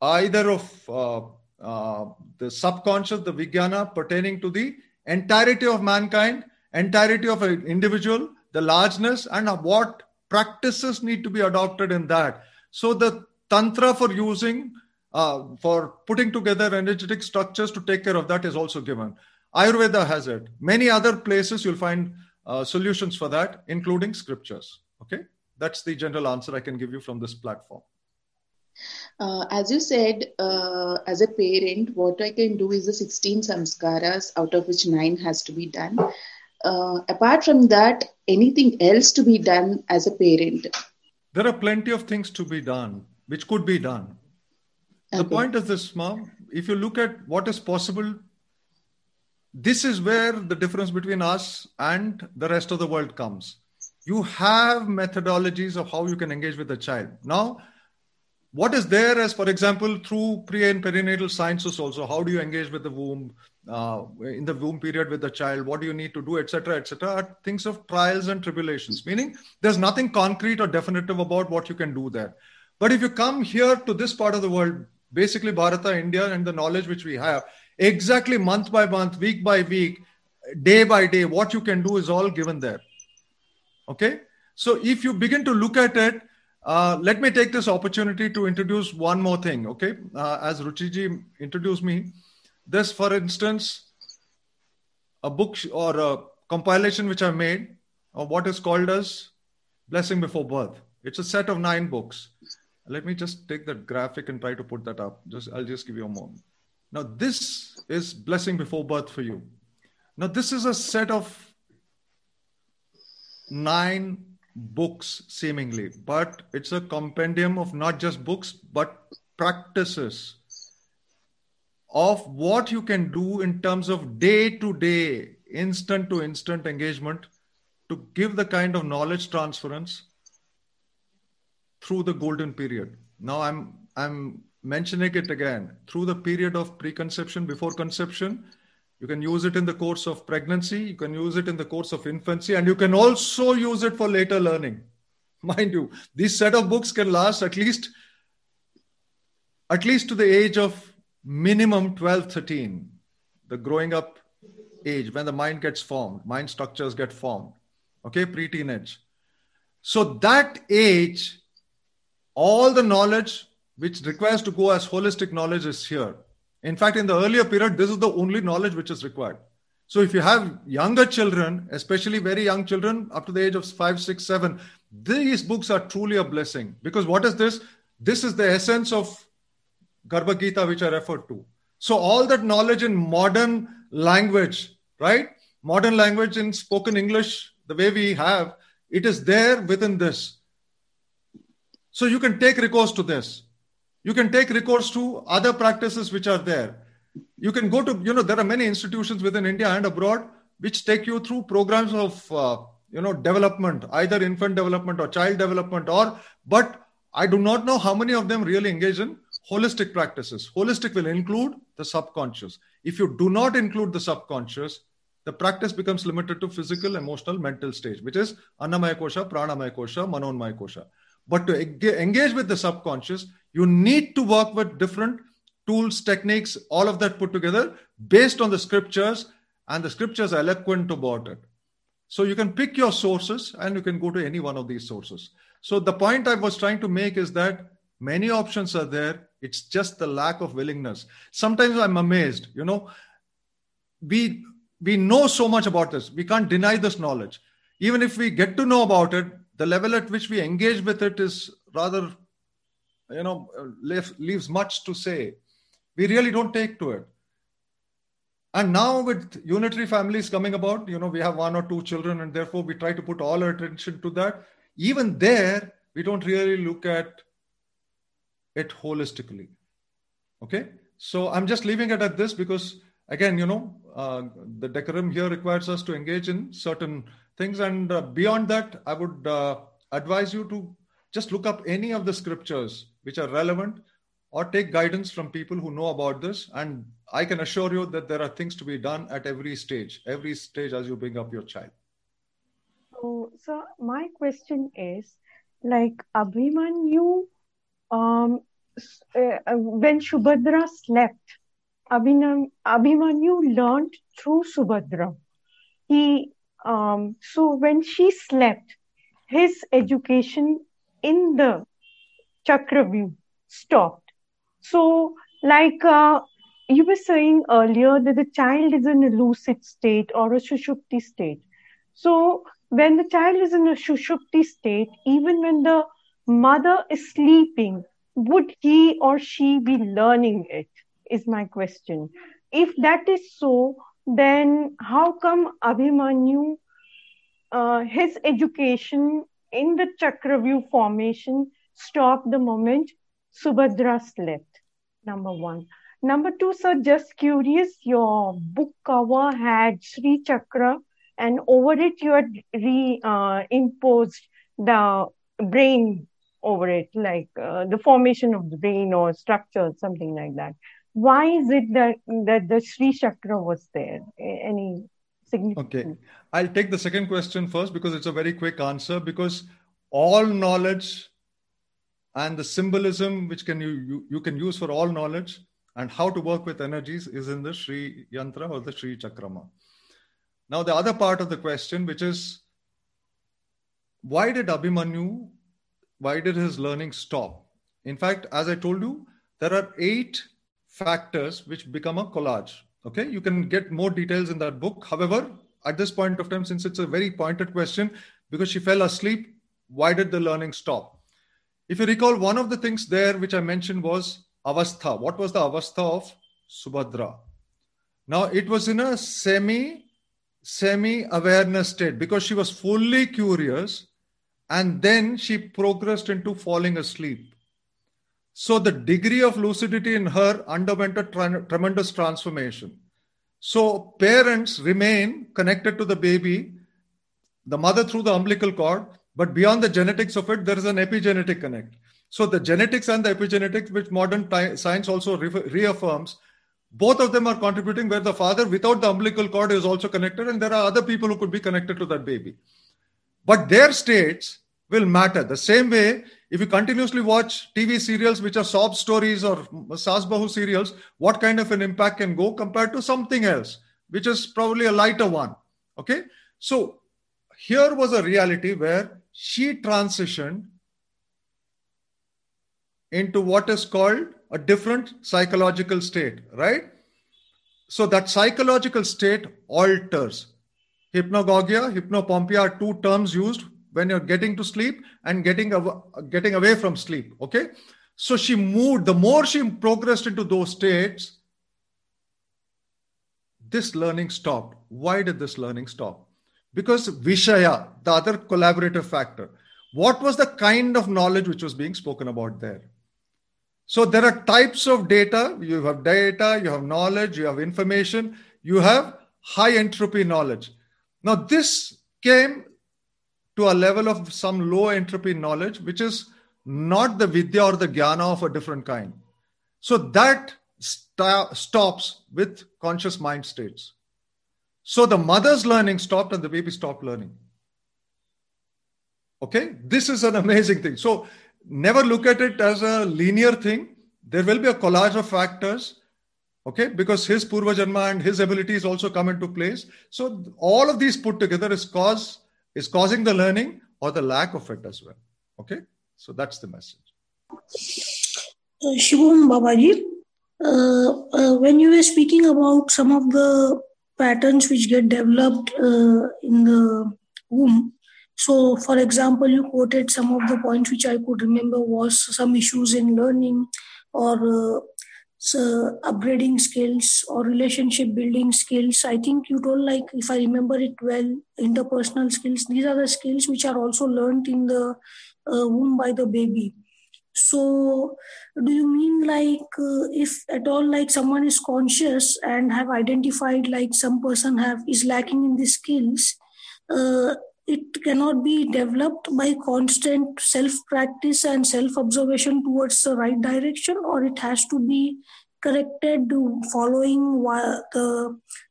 Either of uh, uh, the subconscious the vijnana pertaining to the entirety of mankind entirety of an individual the largeness and what practices need to be adopted in that. So the tantra for using, uh, for putting together energetic structures to take care of that is also given. Ayurveda has it. Many other places you'll find uh, solutions for that, including scriptures. Okay, that's the general answer I can give you from this platform. Uh, as you said, uh, as a parent, what I can do is the 16 samskaras, out of which nine has to be done uh, apart from that, anything else to be done as a parent? There are plenty of things to be done, which could be done. Okay. The point is this, mom. If you look at what is possible, this is where the difference between us and the rest of the world comes. You have methodologies of how you can engage with the child. Now, what is there as for example through pre and perinatal sciences also? How do you engage with the womb uh, in the womb period with the child? What do you need to do etc etc things of trials and tribulations. Meaning there's nothing concrete or definitive about what you can do there. But if you come here to this part of the world basically bharata india and the knowledge which we have exactly month by month week by week day by day what you can do is all given there. Okay? So if you begin to look at it uh, let me take this opportunity to introduce one more thing, okay? Uh, as Ruchiji introduced me, this, for instance, a book or a compilation which I made of what is called as Blessing Before Birth. It's a set of nine books. Let me just take that graphic and try to put that up. Just I'll just give you a moment. Now, this is Blessing Before Birth for you. Now, this is a set of nine books seemingly but it's a compendium of not just books but practices of what you can do in terms of day to day instant to instant engagement to give the kind of knowledge transference through the golden period. Now i'm i'm mentioning it again. Through the period of preconception before conception you can use it in the course of pregnancy, you can use it in the course of infancy, and you can also use it for later learning. Mind you, this set of books can last at least at least to the age of minimum 12, 13, the growing up age when the mind gets formed, mind structures get formed. Okay, pre-teenage. So that age, all the knowledge which requires to go as holistic knowledge is here. In fact, in the earlier period, this is the only knowledge which is required. So if you have younger children, especially very young children up to the age of five, six, seven, these books are truly a blessing. Because what is this? This is the essence of Garbha Gita, which I referred to. So all that knowledge in modern language, right? Modern language in spoken English, the way we have, it is there within this. So you can take recourse to this you can take recourse to other practices which are there. You can go to you know there are many institutions within india and abroad which take you through programs of uh, you know development either infant development or child development or but i do not know how many of them really engage in holistic practices. Holistic will include the subconscious. If you do not include the subconscious the practice becomes limited to physical emotional mental stage which is annamaya kosha pranamaya kosha manomaya kosha. But to engage with the subconscious you need to work with different tools, techniques, all of that put together based on the scriptures, and the scriptures are eloquent about it. So you can pick your sources and you can go to any one of these sources. So the point I was trying to make is that many options are there. It's just the lack of willingness. Sometimes I'm amazed, you know, we we know so much about this. We can't deny this knowledge. Even if we get to know about it, the level at which we engage with it is rather, you know, leaves much to say. We really don't take to it. And now with unitary families coming about, you know, we have one or two children, and therefore we try to put all our attention to that. Even there, we don't really look at it holistically. Okay, so I'm just leaving it at this because again, you know, uh, the decorum here requires us to engage in certain things, and uh, beyond that, I would uh, advise you to just look up any of the scriptures which are relevant or take guidance from people who know about this and i can assure you that there are things to be done at every stage every stage as you bring up your child so so my question is like abhimanyu um uh, when Subhadra slept, Abhinam, Abhimanyu learned through Subhadra. He um, so when she slept, his education in the Chakravyu stopped. So, like uh, you were saying earlier, that the child is in a lucid state or a Sushupti state. So, when the child is in a Sushupti state, even when the mother is sleeping, would he or she be learning it? Is my question. If that is so, then how come Abhimanyu, uh, his education in the Chakravyu formation stopped the moment Subhadra slept? Number one. Number two, sir, just curious, your book cover had Sri Chakra, and over it you had re uh, imposed the brain over it, like uh, the formation of the brain or structure, something like that. Why is it that that the Sri Chakra was there? Any significant? Okay, I'll take the second question first because it's a very quick answer. Because all knowledge and the symbolism which can you, you, you can use for all knowledge and how to work with energies is in the Sri Yantra or the Sri Chakrama. Now, the other part of the question, which is why did Abhimanyu why did his learning stop? In fact, as I told you, there are eight factors which become a collage. Okay, you can get more details in that book. However, at this point of time, since it's a very pointed question, because she fell asleep, why did the learning stop? If you recall, one of the things there which I mentioned was avastha. What was the avastha of Subhadra? Now it was in a semi semi awareness state because she was fully curious and then she progressed into falling asleep. So the degree of lucidity in her underwent a tremendous transformation. So parents remain connected to the baby, the mother through the umbilical cord, but beyond the genetics of it, there is an epigenetic connect. So the genetics and the epigenetics, which modern science also re- reaffirms, both of them are contributing where the father without the umbilical cord is also connected, and there are other people who could be connected to that baby. But their states will matter. The same way, if you continuously watch TV serials which are sob stories or sasbahu serials, what kind of an impact can go compared to something else, which is probably a lighter one. Okay. So here was a reality where she transitioned into what is called a different psychological state, right? So that psychological state alters. Hypnagogia, hypnopompia are two terms used when you're getting to sleep and getting av- getting away from sleep. Okay, so she moved. The more she progressed into those states, this learning stopped. Why did this learning stop? Because Vishaya, the other collaborative factor, what was the kind of knowledge which was being spoken about there? So there are types of data. You have data, you have knowledge, you have information, you have high entropy knowledge. Now, this came to a level of some low entropy knowledge, which is not the vidya or the jnana of a different kind. So that st- stops with conscious mind states. So the mother's learning stopped and the baby stopped learning. Okay, this is an amazing thing. So never look at it as a linear thing. There will be a collage of factors okay because his purva janma and his abilities also come into place so all of these put together is cause is causing the learning or the lack of it as well okay so that's the message uh, Shivam Babaji, uh, uh, when you were speaking about some of the patterns which get developed uh, in the womb, So, for example, you quoted some of the points which I could remember was some issues in learning or uh, so upgrading skills or relationship building skills. I think you told like if I remember it well, interpersonal skills. These are the skills which are also learned in the uh, womb by the baby. So, do you mean like uh, if at all like someone is conscious and have identified like some person have is lacking in these skills? Uh, it cannot be developed by constant self practice and self observation towards the right direction or it has to be corrected following the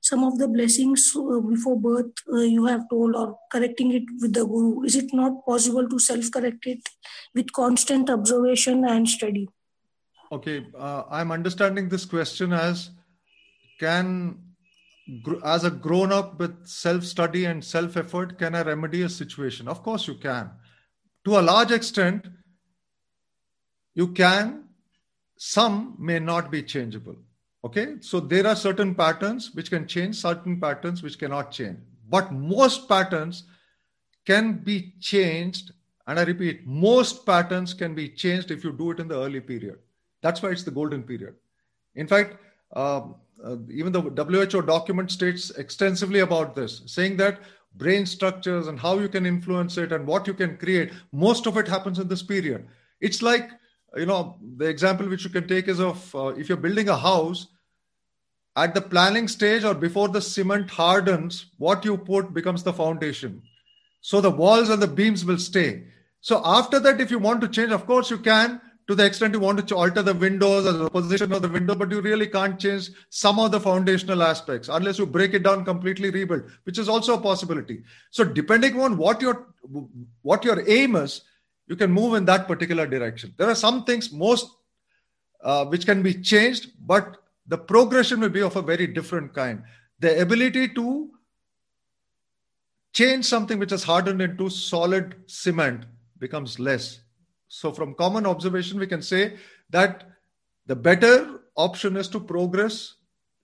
some of the blessings uh, before birth uh, you have told or correcting it with the guru is it not possible to self correct it with constant observation and study okay uh, i'm understanding this question as can as a grown up with self study and self effort, can I remedy a situation? Of course, you can. To a large extent, you can. Some may not be changeable. Okay, so there are certain patterns which can change, certain patterns which cannot change. But most patterns can be changed. And I repeat, most patterns can be changed if you do it in the early period. That's why it's the golden period. In fact, um, uh, even the WHO document states extensively about this, saying that brain structures and how you can influence it and what you can create, most of it happens in this period. It's like, you know, the example which you can take is of uh, if you're building a house, at the planning stage or before the cement hardens, what you put becomes the foundation. So the walls and the beams will stay. So after that, if you want to change, of course you can, to the extent you want to alter the windows or the position of the window, but you really can't change some of the foundational aspects unless you break it down completely rebuild, which is also a possibility. So depending on what your what your aim is, you can move in that particular direction. There are some things most uh, which can be changed, but the progression will be of a very different kind. The ability to change something which is hardened into solid cement becomes less so, from common observation, we can say that the better option is to progress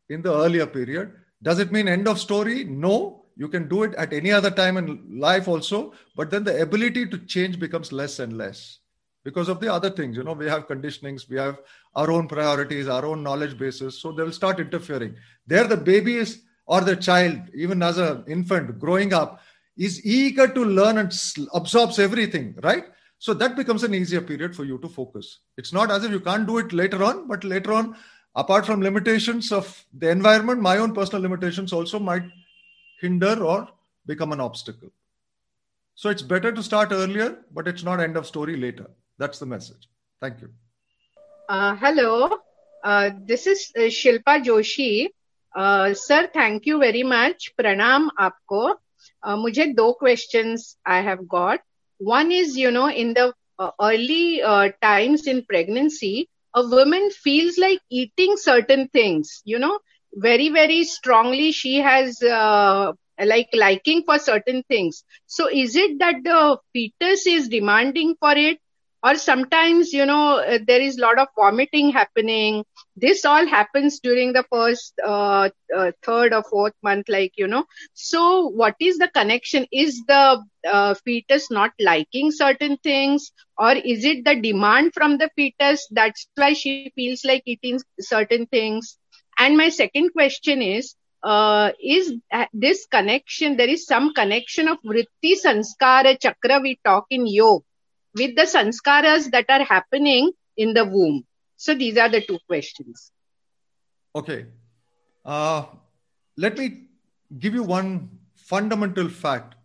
in the earlier period. Does it mean end of story? No. You can do it at any other time in life also, but then the ability to change becomes less and less because of the other things. You know, we have conditionings, we have our own priorities, our own knowledge bases. So they will start interfering. There, the baby is or the child, even as an infant growing up, is eager to learn and absorbs everything, right? So that becomes an easier period for you to focus. It's not as if you can't do it later on, but later on, apart from limitations of the environment, my own personal limitations also might hinder or become an obstacle. So it's better to start earlier, but it's not end of story later. That's the message. Thank you. Uh, hello, uh, this is uh, Shilpa Joshi. Uh, sir, thank you very much. Pranam aapko. Uh, mujhe do questions I have got. One is, you know, in the uh, early uh, times in pregnancy, a woman feels like eating certain things, you know, very, very strongly. She has uh, like liking for certain things. So is it that the fetus is demanding for it? or sometimes you know uh, there is a lot of vomiting happening this all happens during the first uh, uh, third or fourth month like you know so what is the connection is the uh, fetus not liking certain things or is it the demand from the fetus that's why she feels like eating certain things and my second question is uh, is this connection there is some connection of vritti sanskara chakra we talk in yoga with the sanskaras that are happening in the womb? So these are the two questions. Okay. Uh, let me give you one fundamental fact.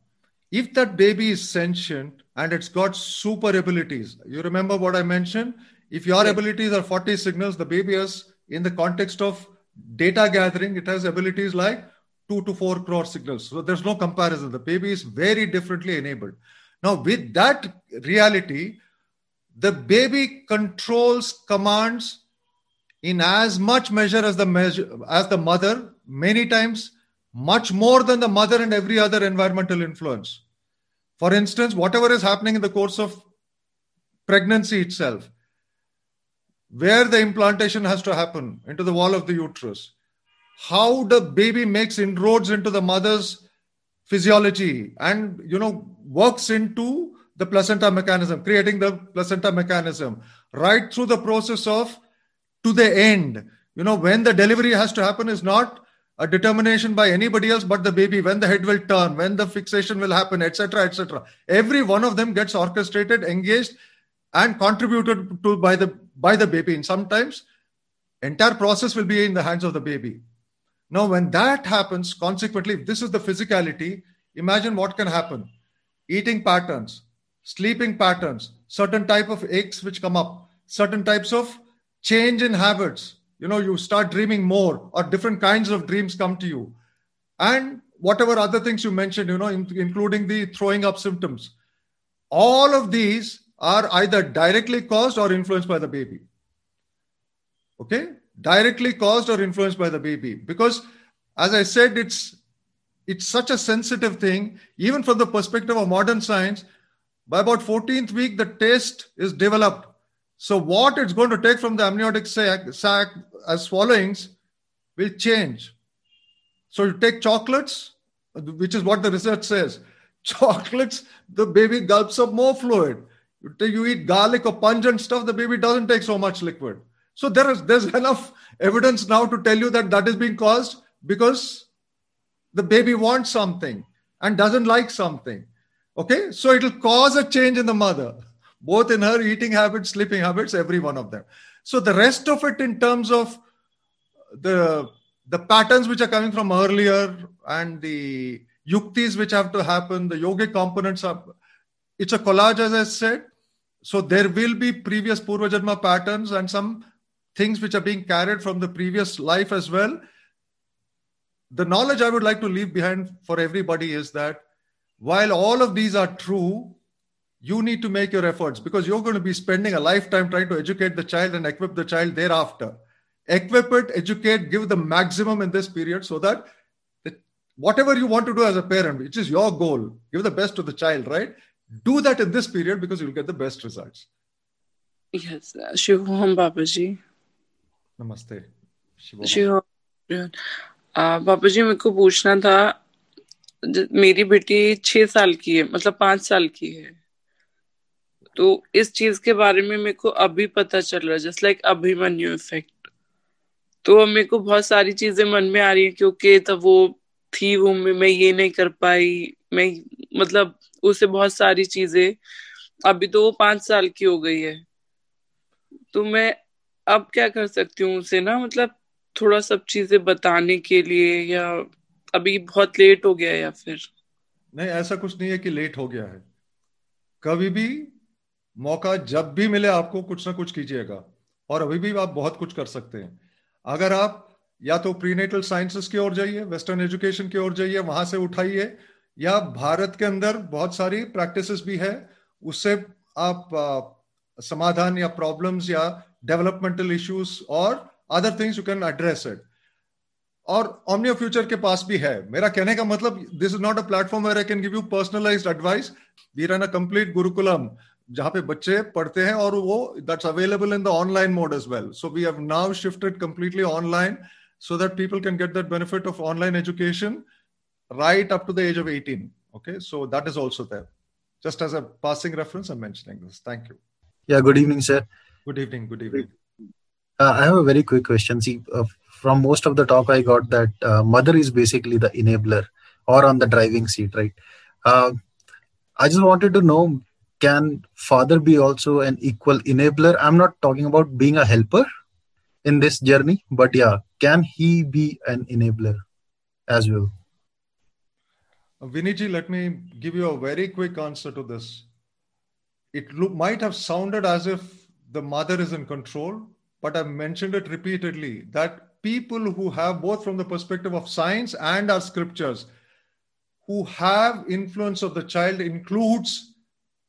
If that baby is sentient and it's got super abilities, you remember what I mentioned? If your abilities are 40 signals, the baby has, in the context of data gathering, it has abilities like two to four crore signals. So there's no comparison. The baby is very differently enabled. Now, with that reality, the baby controls commands in as much measure as the measure as the mother, many times much more than the mother and every other environmental influence. For instance, whatever is happening in the course of pregnancy itself, where the implantation has to happen into the wall of the uterus, how the baby makes inroads into the mother's physiology and you know works into the placenta mechanism creating the placenta mechanism right through the process of to the end. You know when the delivery has to happen is not a determination by anybody else but the baby. When the head will turn when the fixation will happen etc etc every one of them gets orchestrated engaged and contributed to by the by the baby and sometimes entire process will be in the hands of the baby. Now when that happens consequently if this is the physicality. Imagine what can happen. Eating patterns sleeping patterns certain type of aches which come up certain types of change in habits. You know you start dreaming more or different kinds of dreams come to you. And whatever other things you mentioned you know in, including the throwing up symptoms. All of these are either directly caused or influenced by the baby okay directly caused or influenced by the baby because as i said it's it's such a sensitive thing even from the perspective of modern science by about 14th week the taste is developed so what it's going to take from the amniotic sac, sac as swallowings will change. So you take chocolates, which is what the research says. Chocolates, the baby gulps up more fluid. You, eat garlic or pungent stuff, the baby doesn't take so much liquid. So there is there's enough evidence now to tell you that that is being caused because the baby wants something and doesn't like something. Okay, so it'll cause a change in the mother both in her eating habits, sleeping habits, every one of them. So the rest of it, in terms of the the patterns which are coming from earlier and the yuktis which have to happen, the yogic components are. It's a collage, as I said. So there will be previous Purva purvajanma patterns and some things which are being carried from the previous life as well. The knowledge I would like to leave behind for everybody is that while all of these are true, you need to make your efforts because you're going to be spending a lifetime trying to educate the child and equip the child thereafter. Equip it, educate, give the maximum in this period so that whatever you want to do as a parent, which is your goal, give the best to the child, right? Do that in this period because you'll get the best results. Yes, Shivam Babaji. Namaste. Shivam बाबा जी मेरे को पूछना था मेरी बेटी छह साल की है मतलब पाँच साल की है तो इस चीज़ के बारे में मेरे को अभी पता चल रहा है जस्ट लाइक अभिमन्यु इफ़ेक्ट तो मेरे को बहुत सारी चीज़ें मन में आ रही है क्योंकि तब वो थी वो में मैं ये नहीं कर पाई मैं मतलब उसे बहुत सारी चीज़ें। अभी तो वो पाँच साल की हो गई है। तो मैं अब क्या कर सकती हूँ उसे ना? मतलब थोड़ा सब चीज़ें बताने के लिए या अभी बहुत लेट हो गया या फिर? नहीं, ऐसा कुछ नहीं है कि लेट हो गया है। कभी भी मौका जब भी मिले आपको कुछ ना कुछ कीजिएगा। और अभी भी आप बहुत कुछ कर सकते हैं। अगर आप या तो प्रीनेटल साइंसेस की ओर जाइए वेस्टर्न एजुकेशन की ओर जाइए, वहाँ से उठाइए या भारत के अंदर बहुत सारी प्रैक्टिसेस भी है, उससे आप समाधान या प्रॉब्लम्स या डेवलपमेंटल इश्यूज़ और other things you can address it और ऑमनियो फ्यूचर के पास भी है। मेरा कहने का मतलब this is not a platform where I can give you personalise advice we run a complete gurukulam जहाँ पे बच्चे पढ़ते हैं और वो that's available in the online mode as well so we have now shifted completely online so that people can get that benefit of online education. Right up to the age of 18 okay so that is also there. Just as a passing reference i'm mentioning this. Thank you. Yeah good evening sir. Good evening good evening. Uh, i have a very quick question. See uh, from most of the talk i got that uh, mother is basically the enabler or on the driving seat right? Uh, i just wanted to know can father be also an equal enabler? I'm not talking about being a helper in this journey but yeah can he be an enabler as well Viniji, let me give you a very quick answer to this. It lo- might have sounded as if the mother is in control, but I've mentioned it repeatedly that people who have both from the perspective of science and our scriptures, who have influence of the child includes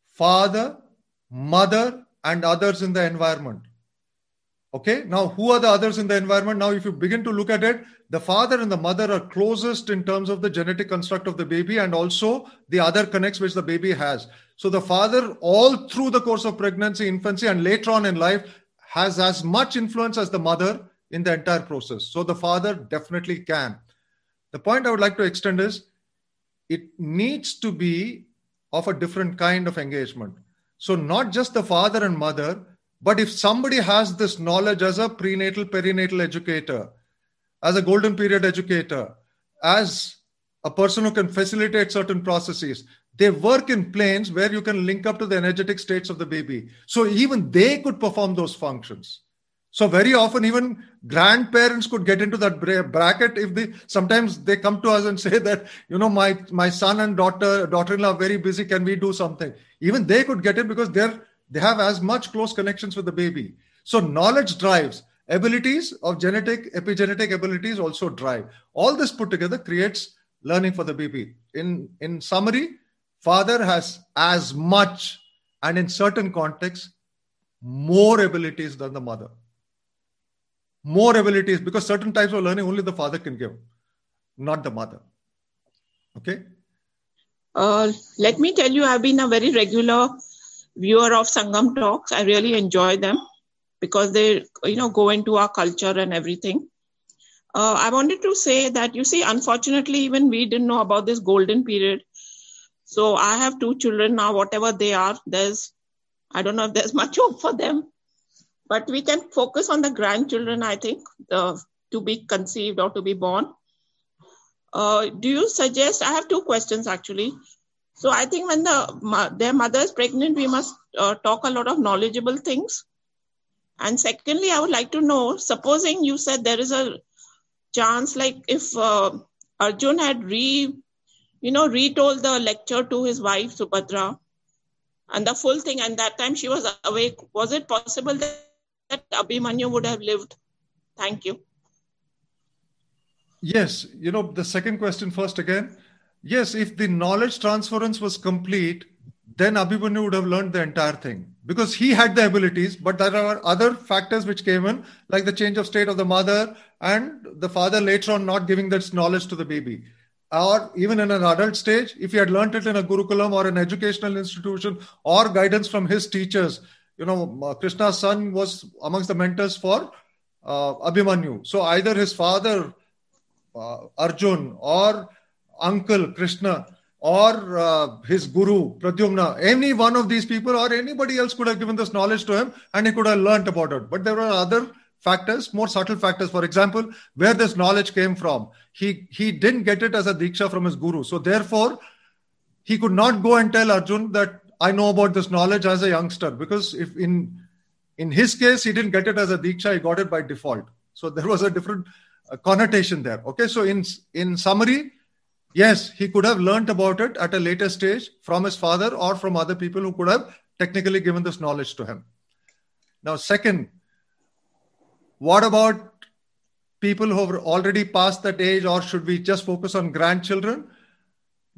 father, mother, and others in the environment. Okay, now who are the others in the environment? Now, if you begin to look at it, the father and the mother are closest in terms of the genetic construct of the baby and also the other connects which the baby has. So, the father, all through the course of pregnancy, infancy, and later on in life, has as much influence as the mother in the entire process. So, the father definitely can. The point I would like to extend is it needs to be of a different kind of engagement. So, not just the father and mother, but if somebody has this knowledge as a prenatal, perinatal educator, as a golden period educator, as a person who can facilitate certain processes, they work in planes where you can link up to the energetic states of the baby. So even they could perform those functions. So very often, even grandparents could get into that bracket if they sometimes they come to us and say that you know my my son and daughter daughter-in-law are very busy. Can we do something? Even they could get it because they're they have as much close connections with the baby. So knowledge drives abilities of genetic epigenetic abilities also drive. All this put together creates learning for the baby. In in summary, father has as much and in certain contexts more abilities than the mother more abilities because certain types of learning only the father can give, not the mother. Okay? Uh, let me tell you, I've been a very regular viewer of Sangam talks. I really enjoy them because they, you know, go into our culture and everything. Uh, I wanted to say that you see, unfortunately, even we didn't know about this golden period. So I have two children now, whatever they are. There's, I don't know if there's much hope for them but we can focus on the grandchildren i think uh, to be conceived or to be born uh, do you suggest i have two questions actually so i think when the their mother is pregnant we must uh, talk a lot of knowledgeable things and secondly i would like to know supposing you said there is a chance like if uh, arjun had re you know retold the lecture to his wife subhadra and the full thing and that time she was awake was it possible that that Abhimanyu would have lived? Thank you. Yes, you know, the second question first again. Yes, if the knowledge transference was complete, then Abhimanyu would have learned the entire thing because he had the abilities, but there are other factors which came in, like the change of state of the mother and the father later on not giving that knowledge to the baby. Or even in an adult stage, if he had learned it in a Gurukulam or an educational institution or guidance from his teachers, you know, Krishna's son was amongst the mentors for uh, Abhimanyu. So either his father, uh, Arjun, or uncle Krishna, or uh, his guru Pradyumna, any one of these people or anybody else could have given this knowledge to him and he could have learnt about it. But there were other factors, more subtle factors. For example, where this knowledge came from. He he didn't get it as a diksha from his guru. So therefore, he could not go and tell Arjun that I know about this knowledge as a youngster because if in in his case he didn't get it as a diksha, he got it by default. So there was a different uh, connotation there. Okay, so in in summary, yes, he could have learnt about it at a later stage from his father or from other people who could have technically given this knowledge to him. Now, second, what about people who have already passed that age, or should we just focus on grandchildren?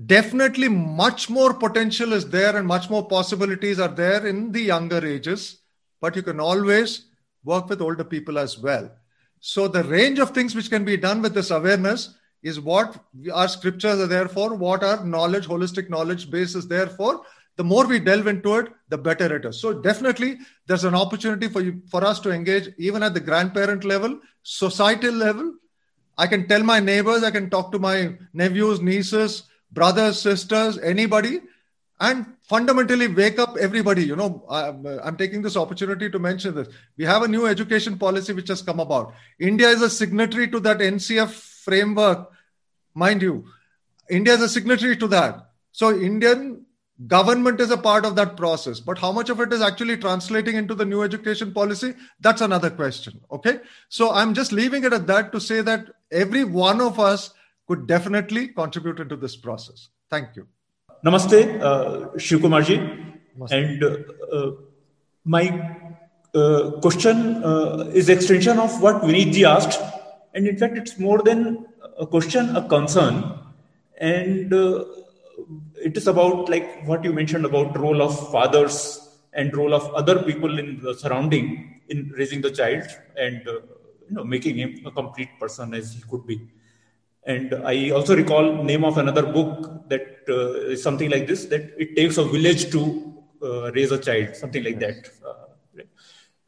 definitely much more potential is there and much more possibilities are there in the younger ages but you can always work with older people as well so the range of things which can be done with this awareness is what our scriptures are there for what our knowledge holistic knowledge base is there for the more we delve into it the better it is so definitely there's an opportunity for you for us to engage even at the grandparent level societal level i can tell my neighbors i can talk to my nephews nieces brothers, sisters, anybody, and fundamentally wake up everybody. You know, I'm, I'm, taking this opportunity to mention this. We have a new education policy which has come about. India is a signatory to that NCF framework, mind you. India is a signatory to that. So, Indian government is a part of that process but how much of it is actually translating into the new education policy that's another question okay so i'm just leaving it at that to say that every one of us could definitely contribute into this process. Thank you. Namaste, uh, Shiv Kumarji. And uh, my uh, question uh, is extension of what Vinitji asked. And in fact, it's more than a question, a concern. And uh, it is about like what you mentioned about role of fathers and role of other people in the surrounding in raising the child and uh, you know making him a complete person as he could be and I also recall name of another book that uh, is something like this: that it takes a village to uh, raise a child, something like that. Uh,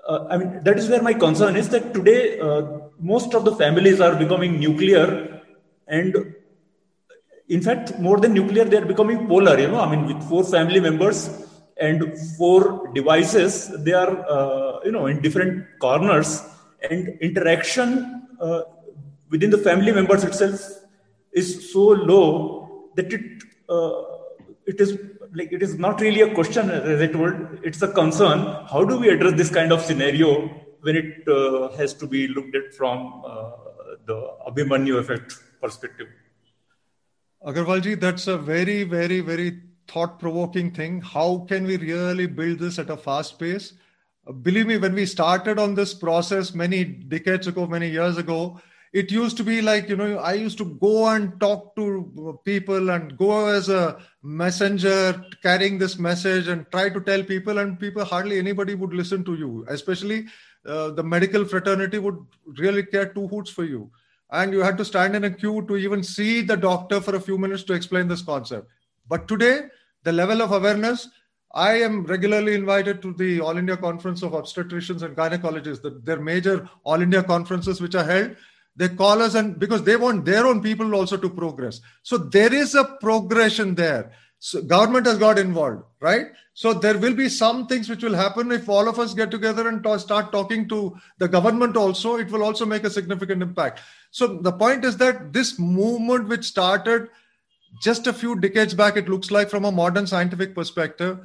uh, I mean, that is where my concern is that today uh, most of the families are becoming nuclear, and in fact, more than nuclear, they are becoming polar. You know, I mean, with four family members and four devices, they are uh, you know in different corners, and interaction uh, within the family members itself is so low that it uh, it is like it is not really a question as I told. It's a concern. How do we address this kind of scenario when it uh, has to be looked at from uh, the Abhimanyu effect perspective? Agarwalji, that's a very, very, very thought-provoking thing. How can we really build this at a fast pace? Uh, believe me, when we started on this process many decades ago, many years ago, it used to be like you know i used to go and talk to people and go as a messenger carrying this message and try to tell people and people hardly anybody would listen to you especially uh, the medical fraternity would really care two hoots for you. And you had to stand in a queue to even see the doctor for a few minutes to explain this concept. But today the level of awareness i am regularly invited to the all india conference of obstetricians and gynecologists the, their major all india conferences which are held. They call us and because they want their own people also to progress. So there is a progression there so government has got involved right? So there will be some things which will happen if all of us get together and start talking to the government also it will also make a significant impact. So the point is that this movement which started just a few decades back it looks like from a modern scientific perspective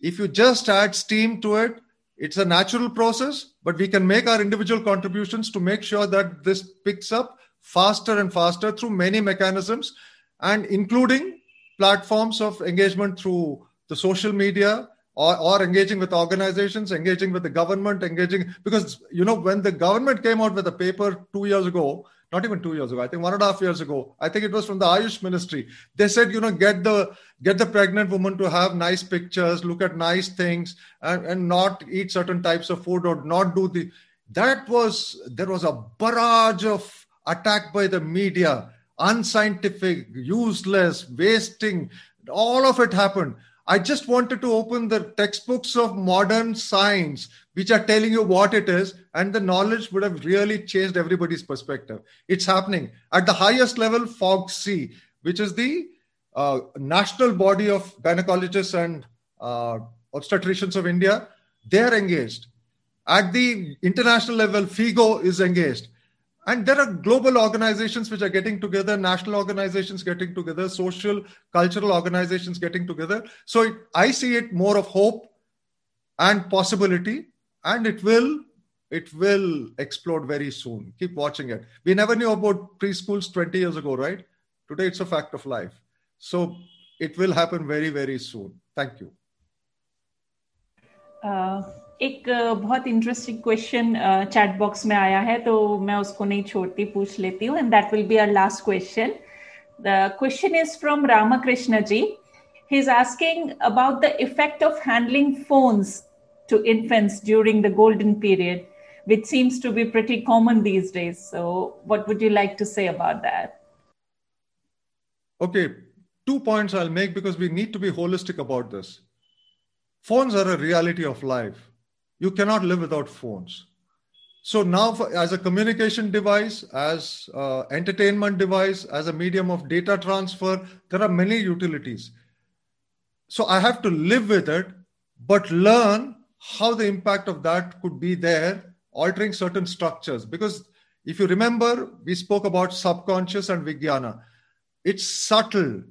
if you just add steam to it it's a natural process, but we can make our individual contributions to make sure that this picks up faster and faster through many mechanisms and including platforms of engagement through the social media or, or engaging with organizations, engaging with the government, engaging because you know when the government came out with a paper two years ago, not even two years ago i think one and a half years ago i think it was from the ayush ministry they said you know get the get the pregnant woman to have nice pictures look at nice things and, and not eat certain types of food or not do the that was there was a barrage of attack by the media unscientific useless wasting all of it happened I just wanted to open the textbooks of modern science, which are telling you what it is, and the knowledge would have really changed everybody's perspective. It's happening at the highest level, FOGSI, which is the uh, national body of gynecologists and uh, obstetricians of India. They're engaged. At the international level, FIGO is engaged and there are global organizations which are getting together national organizations getting together social cultural organizations getting together. So it, i see it more of hope and possibility and it will it will explode very soon. Keep watching it. We never knew about preschools 20 years ago right? Today it's a fact of life. So it will happen very very soon. Thank you. Uh... एक बहुत interesting question chat box में आया है तो मैं उसको नहीं छोड़ती पूछ लेती हूँ and that will be our last question the question is from Ramakrishna ji he is asking about the effect of handling phones to infants during the golden period, which seems to be pretty common these days. So, what would you like to say about that? Okay, two points I'll make because we need to be holistic about this. Phones are a reality of life you cannot live without phones. So now for, as a communication device as entertainment device as a medium of data transfer there are many utilities. So i have to live with it but learn how the impact of that could be there altering certain structures. Because if you remember we spoke about subconscious and vijnana. It's subtle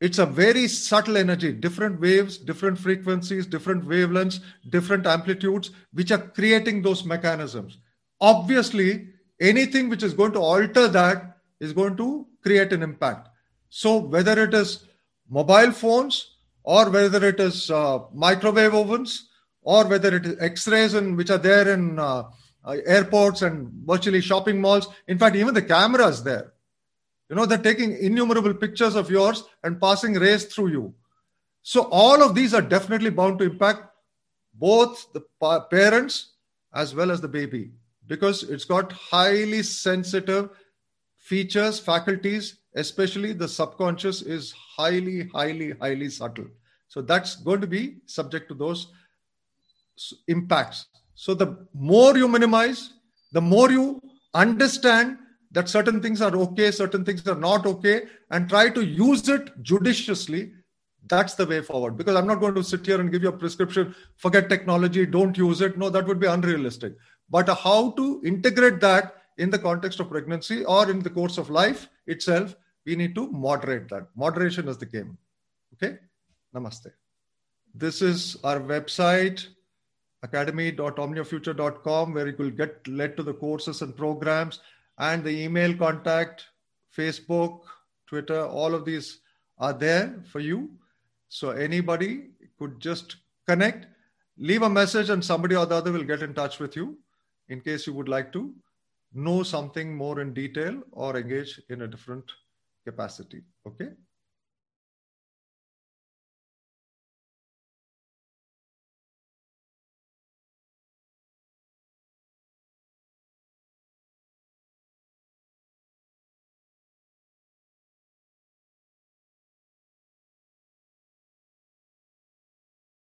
it's a very subtle energy. Different waves different frequencies different wavelengths different amplitudes which are creating those mechanisms. Obviously anything which is going to alter that is going to create an impact. So whether it is mobile phones or whether it is uh, microwave ovens or whether it is x-rays and which are there in uh, uh, airports and virtually shopping malls. In fact even the cameras there you know, they're taking innumerable pictures of yours and passing rays through you. So all of these are definitely bound to impact both the parents as well as the baby because it's got highly sensitive features, faculties, especially the subconscious is highly, highly, highly subtle. So that's going to be subject to those impacts. So the more you minimize, the more you understand that certain things are okay, certain things are not okay, and try to use it judiciously. That's the way forward. Because I'm not going to sit here and give you a prescription, forget technology, don't use it. No, that would be unrealistic. But how to integrate that in the context of pregnancy or in the course of life itself, we need to moderate that. Moderation is the game. Okay? Namaste. This is our website, academy.omniafuture.com, where you will get led to the courses and programs and the email contact, Facebook, Twitter, all of these are there for you. So anybody could just connect, leave a message, and somebody or the other will get in touch with you in case you would like to know something more in detail or engage in a different capacity. Okay.